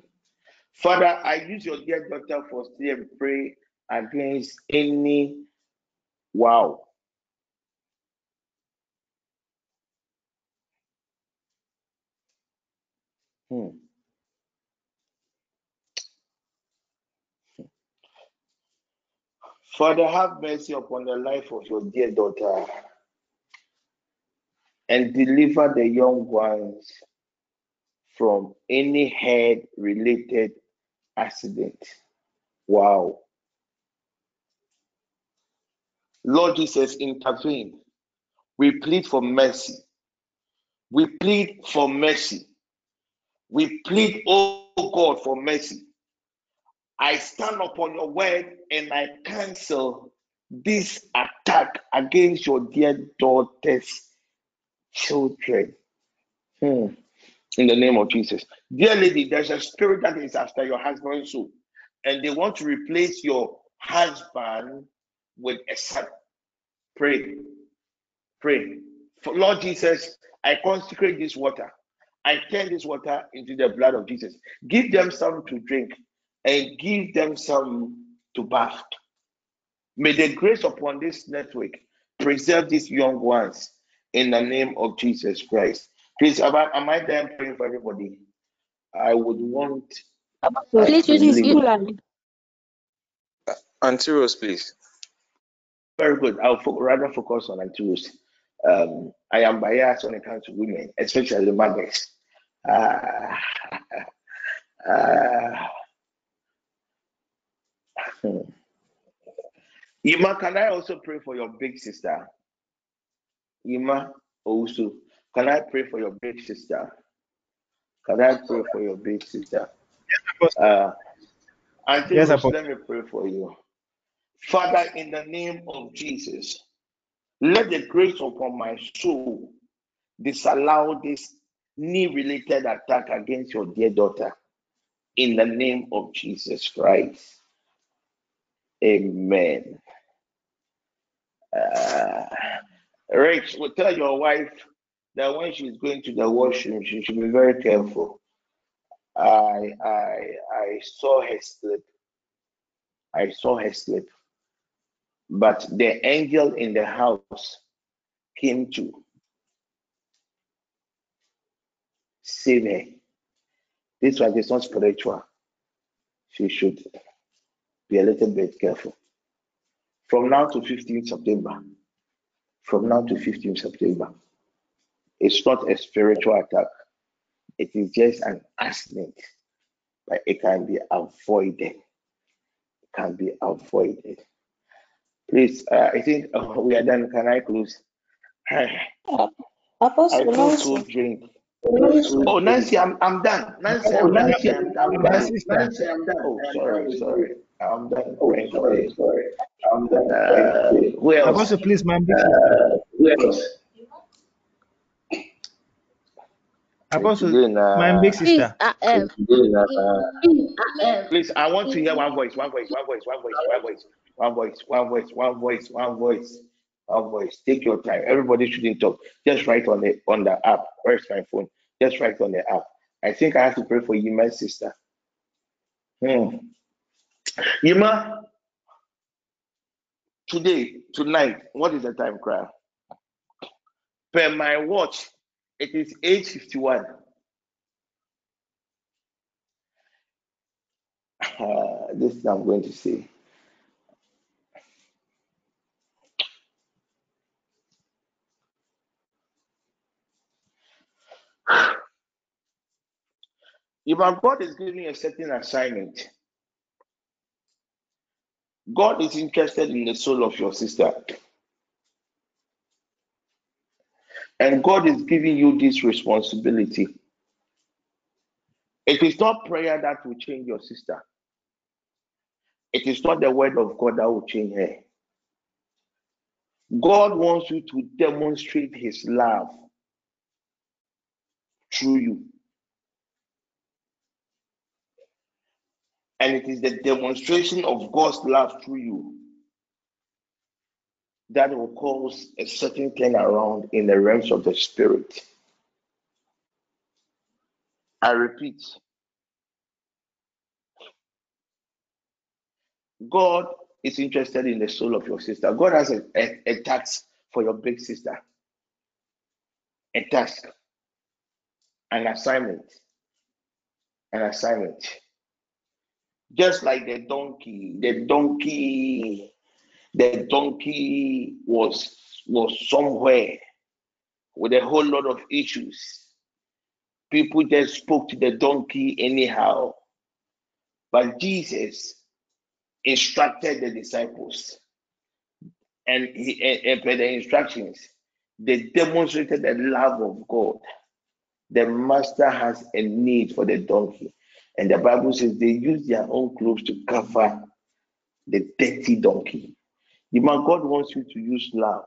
Father, I use your dear daughter Fosti and pray against any wow. Hmm. Father, have mercy upon the life of your dear daughter and deliver the young ones from any head related accident. Wow. Lord Jesus, intervene. We plead for mercy. We plead for mercy. We plead, oh God, for mercy. I stand upon your word and I cancel this attack against your dear daughter's children. Hmm. In the name of Jesus. Dear lady, there's a spirit that is after your husband's soul, and they want to replace your husband with a son. Pray. Pray. For Lord Jesus, I consecrate this water. I turn this water into the blood of Jesus. Give them some to drink and give them some to bath. May the grace upon this network preserve these young ones in the name of Jesus Christ. Please, am I, am I done praying for everybody? I would want. Please use his Ulan. Auntie Rose, please. Very good. I'll fo- rather focus on Auntie Rose. Um, I am biased when it comes to women, especially mothers. Uh, uh. Ima, can I also pray for your big sister? Ima, also, can I pray for your big sister? Can I pray for your big sister? Uh, Auntie Yes, Rose, let me pray for you. Father, in the name of Jesus, let the grace upon my soul disallow this knee related attack against your dear daughter. In the name of Jesus Christ. Amen. Uh, Rich, will tell your wife that when she's going to the washroom, she should be very careful. I I I saw her slip. I saw her slip. But the angel in the house came to save her. This one is not spiritual. She should be a little bit careful. From now to 15th September, from now to 15 September, it's not a spiritual attack. It is just an accident, but it can be avoided. It can be avoided. Please, uh, I think uh, we are done. Can I close? I Apostle, feel so Nancy. drained. Oh, Nancy, I'm, I'm done. Nancy, I'm done. Nancy, I'm, I'm My done. Nancy, I'm done. Oh, sorry, sorry. I'm done. Oh, sorry, sorry. I'm done. Uh, who else? Apostle, please, my big sister. Uh, who else? Apostle, Today, my nah. big Please, sister. uh, um, Today, nah. Please, I want to hear one voice, one voice, one voice, one voice, one voice, one voice, one voice, one voice, one voice, one voice. Take your time. Everybody shouldn't talk. Just write on the on the app. Where's my phone? Just write on the app. I think I have to pray for you, my sister. Hmm. Yima, today, tonight, what is the time, cry? Per my watch, it is 8.51. Uh, this is I'm going to say. Yima, God is giving you a certain assignment. God is interested in the soul of your sister. And God is giving you this responsibility. It is not prayer that will change your sister. It is not the word of God that will change her. God wants you to demonstrate his love through you. And it is the demonstration of God's love through you that will cause a certain turnaround in the realms of the spirit. I repeat, God is interested in the soul of your sister. God has a, a, a task for your big sister, a task, an assignment, an assignment. Just like the donkey, the donkey, the donkey was was somewhere with a whole lot of issues. People just spoke to the donkey anyhow. But Jesus instructed the disciples, and he and, and the instructions, they demonstrated the love of God. The master has a need for the donkey. And the Bible says they use their own clothes to cover the dirty donkey. Man God wants you to use love.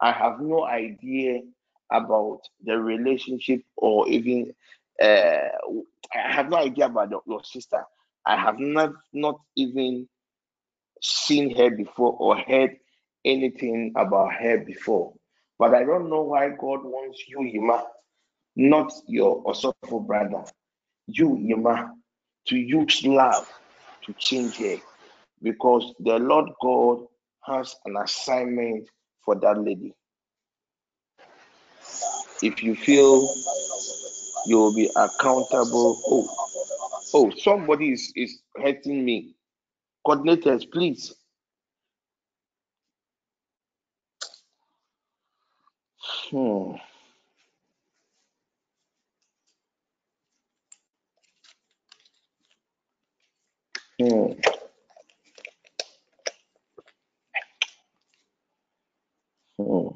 I have no idea about the relationship or even uh, I have no idea about your, sister. I have not not even seen her before or heard anything about her before. But I don't know why God wants you, Yima, not your Osofo brother, you, Yima, to use love to change her. Because the Lord God has an assignment for that lady. If you feel you will be accountable, oh, oh, somebody is, is hurting me. Coordinators, please. Hmm. Hmm. Hmm.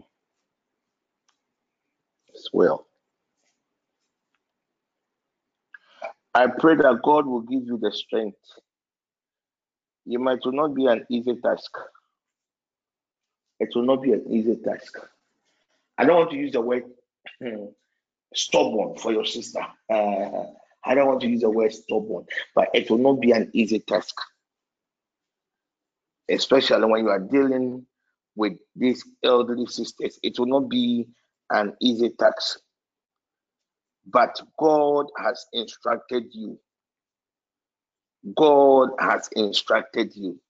As well. I pray that God will give you the strength. It might not be an easy task. It will not be an easy task. I don't want to use the word hmm, stubborn for your sister. Uh, I don't want to use the word stubborn, but it will not be an easy task. Especially when you are dealing with these elderly sisters, it will not be an easy task. But God has instructed you. God has instructed you.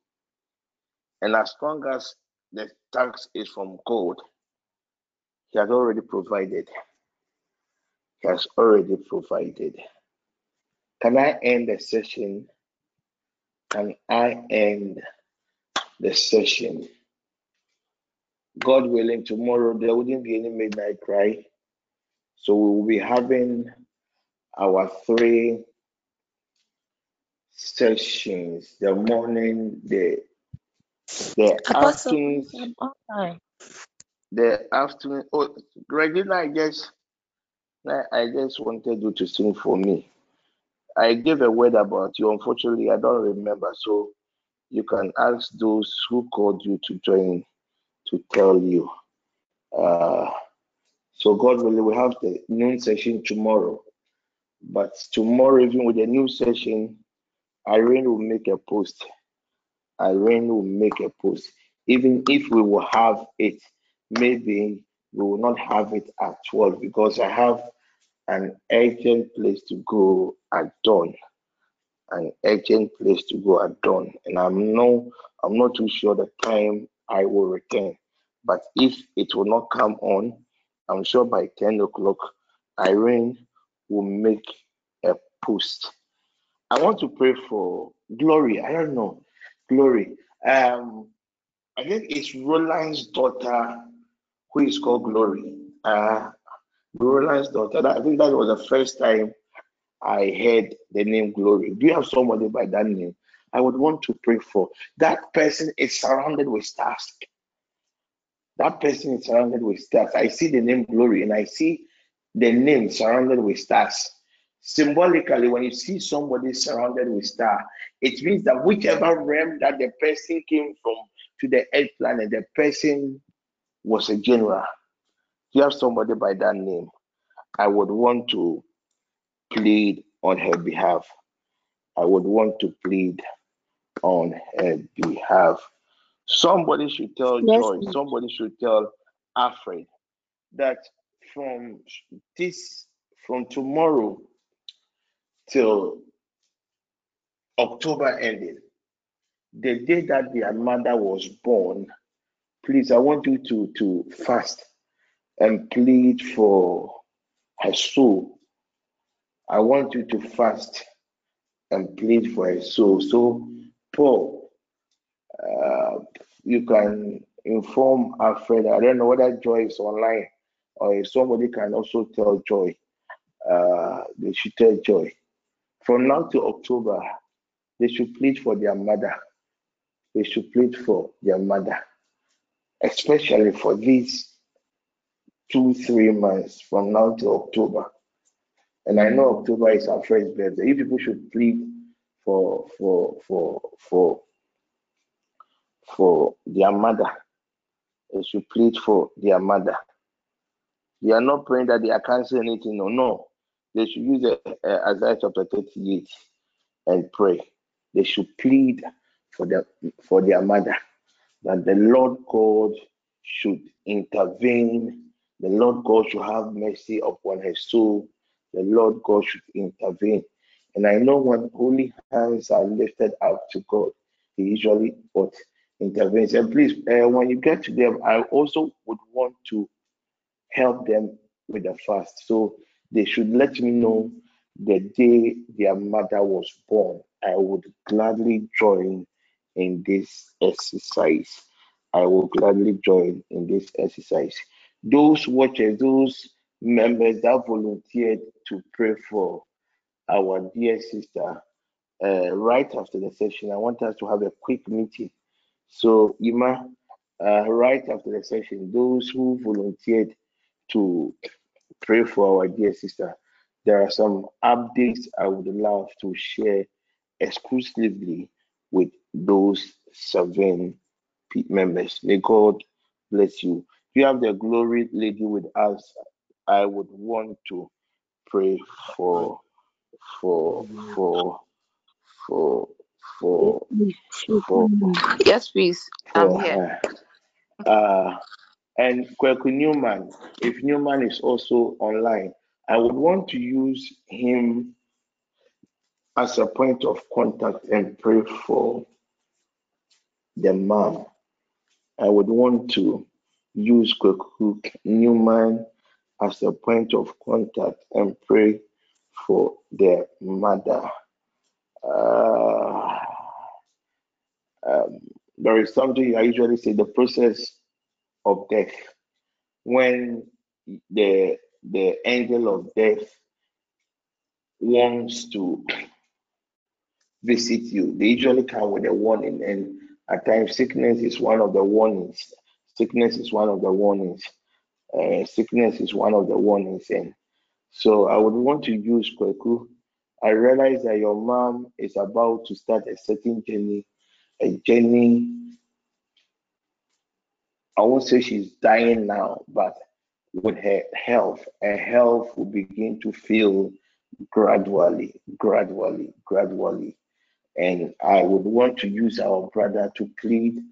And as long as the tax is from God, He has already provided. He has already provided. Can I end the session? Can I end the session? God willing, tomorrow there wouldn't be any midnight cry. So we will be having our three sessions the morning, the the afternoon, the afternoon. Oh, Regina, I guess I just wanted you to sing for me. I gave a word about you. Unfortunately, I don't remember. So you can ask those who called you to join to tell you. Uh, so God willing, we have the noon session tomorrow. But tomorrow, even with the new session, Irene will make a post. Irene will make a post. Even if we will have it, maybe we will not have it at 12 because I have an urgent place to go at dawn. An urgent place to go at dawn. And I'm no I'm not too sure the time I will return. But if it will not come on, I'm sure by 10 o'clock, Irene will make a post. I want to pray for Glory. I don't know. Glory. Um, I think it's Roland's daughter who is called Glory. Uh, Roland's daughter. I think that was the first time I heard the name Glory. Do you have somebody by that name? I would want to pray for. That person is surrounded with stars. That person is surrounded with stars. I see the name Glory and I see the name surrounded with stars. Symbolically, when you see somebody surrounded with stars, it means that whichever realm that the person came from to the earth planet, the person was a general. You have somebody by that name. I would want to plead on her behalf. I would want to plead on her behalf. Somebody should tell yes, Joy, somebody should tell Alfred that from this, from tomorrow till October ending, the day that their mother was born, please, I want you to, to fast and plead for her soul. I want you to fast and plead for her soul. So, Paul, uh, you can inform Alfred. I don't know whether Joy is online or if somebody can also tell Joy. Uh, they should tell Joy. From now to October, they should plead for their mother. They should plead for their mother, especially for these two, three months from now to October. And I know October is our first birthday. You people should plead for for for for for their mother. They should plead for their mother. They are not praying that they are canceling anything. No, no. They should use uh, uh, Isaiah chapter 38 and pray. They should plead for their for their mother that the Lord God should intervene. The Lord God should have mercy upon her soul. The Lord God should intervene. And I know when holy hands are lifted up to God, He usually what intervenes. And please, uh, when you get to them, I also would want to help them with the fast. So they should let me know the day their mother was born. I would gladly join in this exercise. I will gladly join in this exercise. Those watchers, those members that volunteered to pray for our dear sister, uh, right after the session, I want us to have a quick meeting. So, Ima, uh, right after the session, those who volunteered to pray for our dear sister, there are some updates I would love to share exclusively with those seven members. May God bless you. If you have the glory lady with us, I would want to pray for for for for for for Yes, please. I'm here. her. Uh, and Kweku Newman, if Newman is also online, I would want to use him as a point of contact and pray for the mom. I would want to use Kweku Newman as a point of contact and pray for their mother. Uh, um, there is something I usually say the process of death. When the the angel of death wants to visit you, they usually come with a warning, and at times sickness is one of the warnings. Sickness is one of the warnings. Uh, sickness is one of the warnings, and so I would want to use Kweku. I realize that your mom is about to start a certain journey, a journey. I won't say she's dying now, but with her health, her health will begin to feel gradually, gradually, gradually. And I would want to use our brother to plead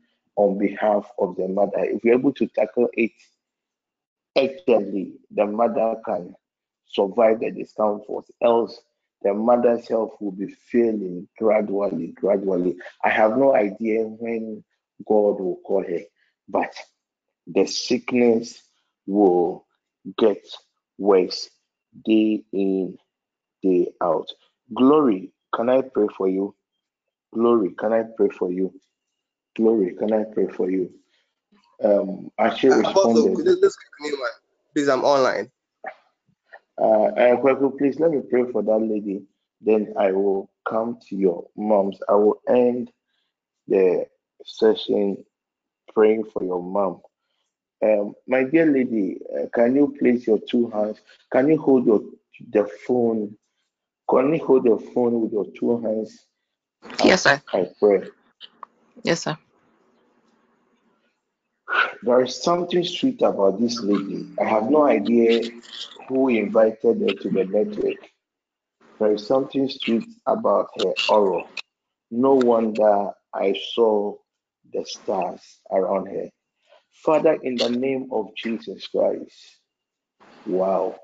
on behalf of the mother. If we're able to tackle it actively, the mother can survive the discomfort. Else, the mother's health will be failing gradually, gradually. I have no idea when God will call her, but the sickness will get worse day in, day out. Glory, can I pray for you? Glory, can I pray for you? Glory, can I pray for you? Um, Ashe Apostle, responded. could you just give me? Please, I'm online. Uh, uh, Kweku, please let me pray for that lady. Then I will come to your moms. I will end the session praying for your mom. Um, my dear lady, uh, can you place your two hands? Can you hold your the phone? Can you hold your phone with your two hands? Yes, sir. I pray. Yes, sir. There is something sweet about this lady. I have no idea who invited her to the network. There is something sweet about her aura. No wonder I saw the stars around her. Father, in the name of Jesus Christ, wow.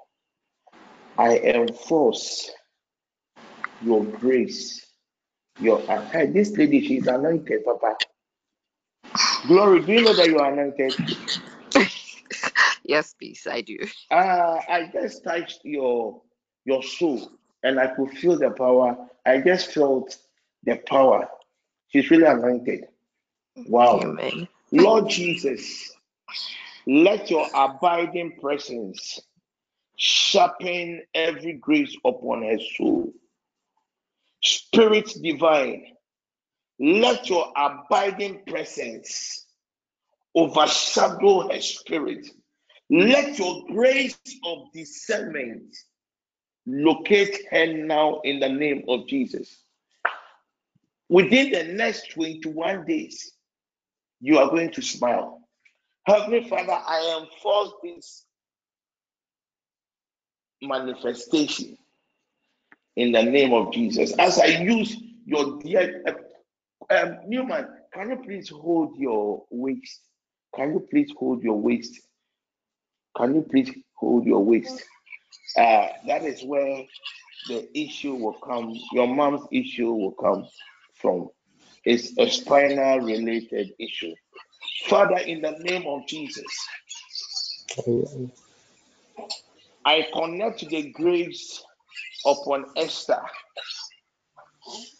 I enforce your grace, your hey, this lady, she's anointed, Papa. Glory, do you know that you are anointed? Yes, please, I do. Uh, I just touched your your soul and I could feel the power. I just felt the power. She's really anointed. Wow. Amen. Lord Jesus, let your abiding presence sharpen every grace upon her soul. Spirit divine, let your abiding presence overshadow her spirit. Let your grace of discernment Locate her now in the name of Jesus. Within the next 21 days, you are going to smile. Heavenly Father, I enforce this manifestation in the name of Jesus. As I use your dear uh, um, Newman, can you please hold your waist? Can you please hold your waist? Can you please hold your waist? Uh, that is where the issue will come. Your mom's issue will come from. It's a spinal related issue. Father, in the name of Jesus, I connect the grace upon Esther.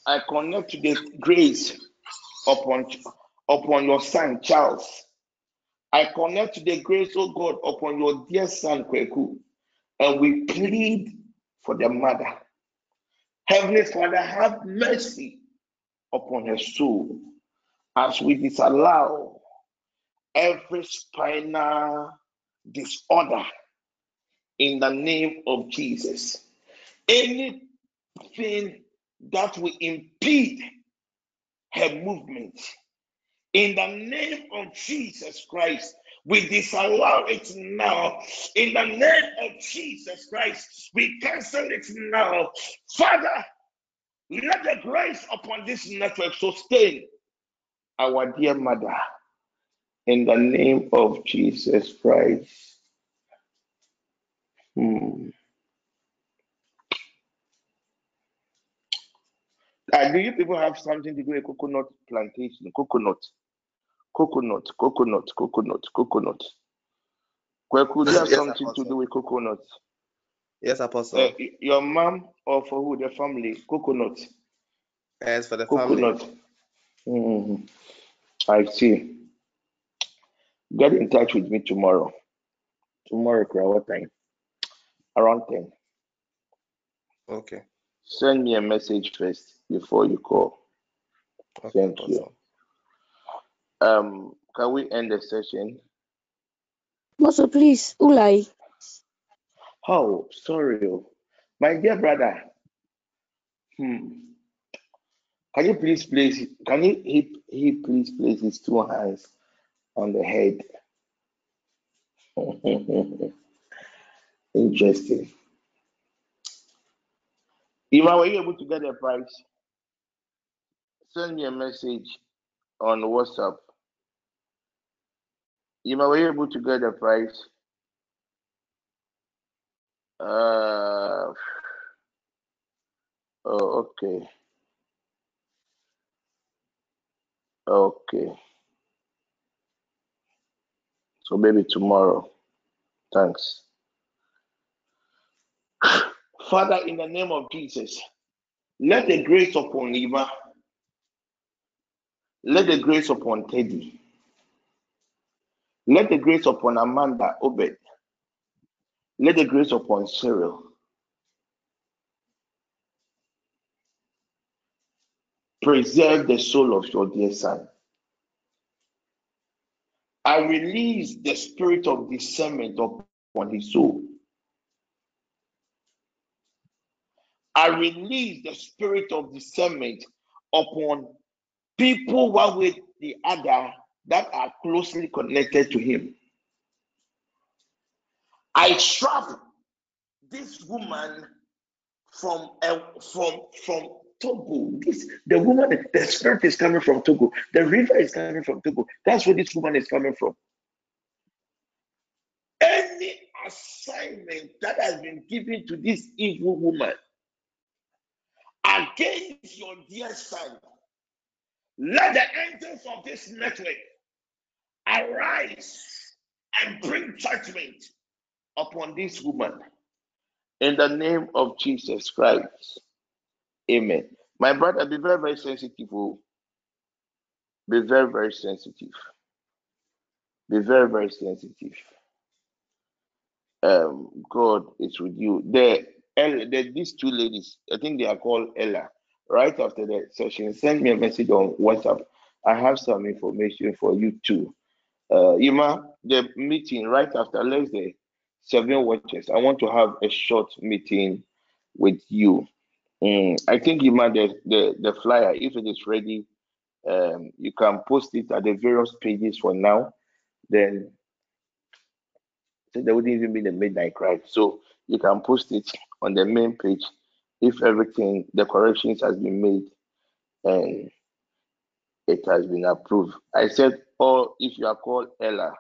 I connect the grace upon upon your son Charles. I connect the grace, of God, upon your dear son Kweku, and we plead for the mother. Heavenly Father, have mercy upon her soul as we disallow every spinal disorder in the name of Jesus. Anything that will impede her movement, in the name of Jesus Christ, we disallow it now. In the name of Jesus Christ, we cancel it now. Father, let the grace upon this network sustain our dear mother. In the name of Jesus Christ. Hmm. Uh, do you people have something to do with coconut plantation? Coconut. Coconut, coconut, coconut, coconut. Kweku, do you have Yes, something to do with coconut? Yes, Apostle. Uh, your mom or for who? The family? Coconut. As for the family. Coconut. Hmm. I see. Get in touch with me tomorrow. Tomorrow, what time? Around 10. Okay. Send me a message first before you call. Okay, Thank you. Um, can we end the session? Also, please, Ulai. Oh, sorry. oh. My dear brother. Hmm. Can you please place can you he, he please place his two hands on the head? Interesting. Eva, were you able to get the price? Send me a message on WhatsApp. Eva, were you able to get the price? Uh, oh, okay. Okay. So maybe tomorrow. Thanks. Father, in the name of Jesus, let the grace upon Eva, let the grace upon Teddy, let the grace upon Amanda Obed, let the grace upon Cyril, preserve the soul of your dear son. I release the spirit of discernment upon his soul. I release the spirit of discernment upon people one with the other that are closely connected to him. I trap this woman from uh, from from Togo. This the woman, the spirit is coming from Togo. The river is coming from Togo. That's where this woman is coming from. Any assignment that has been given to this evil woman against your dear son, let the angels of this network arise and bring judgment upon this woman in the name of Jesus Christ. Amen. My brother, be very, very sensitive. Oh. Be very, very sensitive. Be very, very sensitive. Um, God is with you. The, El- the these two ladies, I think they are called Ella. Right after the session, send me a message on WhatsApp. I have some information for you too. Uh, Ima, the meeting right after, let's say seven watches. I want to have a short meeting with you. Mm, I think might the, the the flyer if it is ready. Um, you can post it at the various pages for now. Then so there wouldn't even be the midnight cry. So you can post it on the main page if everything the corrections has been made and it has been approved. I said, or if you are called Ella,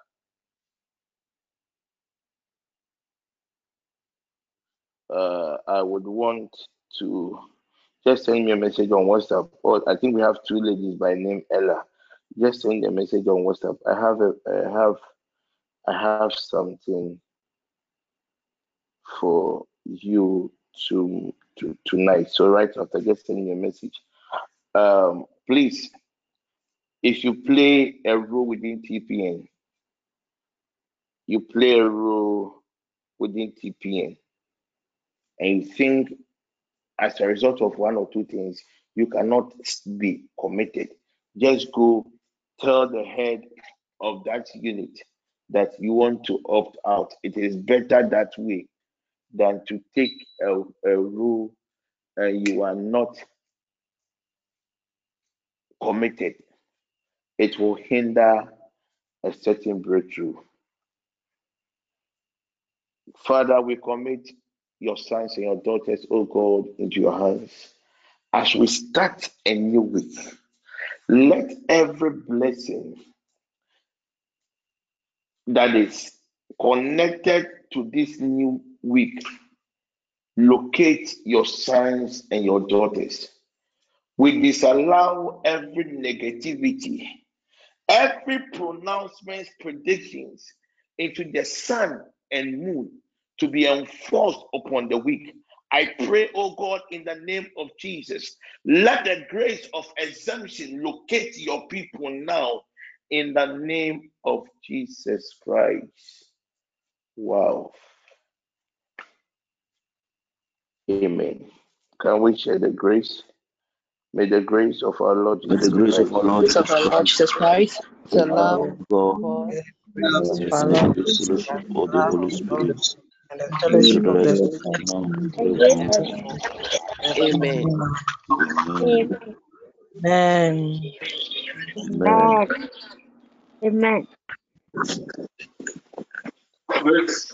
uh, I would want to just send me a message on WhatsApp. Or I think we have two ladies by name Ella. Just send a message on WhatsApp. I have a, I have, I have something for you to, to tonight. So right after, just send me a message. Um, please, if you play a role within TPN, you play a role within TPN, and you think as a result of one or two things, you cannot be committed. Just go tell the head of that unit that you want to opt out. It is better that way than to take a, a rule and you are not committed. It will hinder a certain breakthrough. Father, we commit your sons and your daughters, oh God, into your hands. As we start a new week, let every blessing that is connected to this new week locate your sons and your daughters. We disallow every negativity, every pronouncement, predictions into the sun and moon to be enforced upon the weak. I pray, oh God, in the name of Jesus, let the grace of exemption locate your people now in the name of Jesus Christ. Wow. Amen. Can we share the grace? May the grace of our Lord May Jesus the grace of our Lord Grace of our Lord Jesus Christ, the the love love of God, of God, Praise the of the Lord sweet Jesus fellowship of the the love Holy of Spirit and the fellowship of the us Holy Spirit. Amen. Amen. Amen. Amen. Amen. Grace.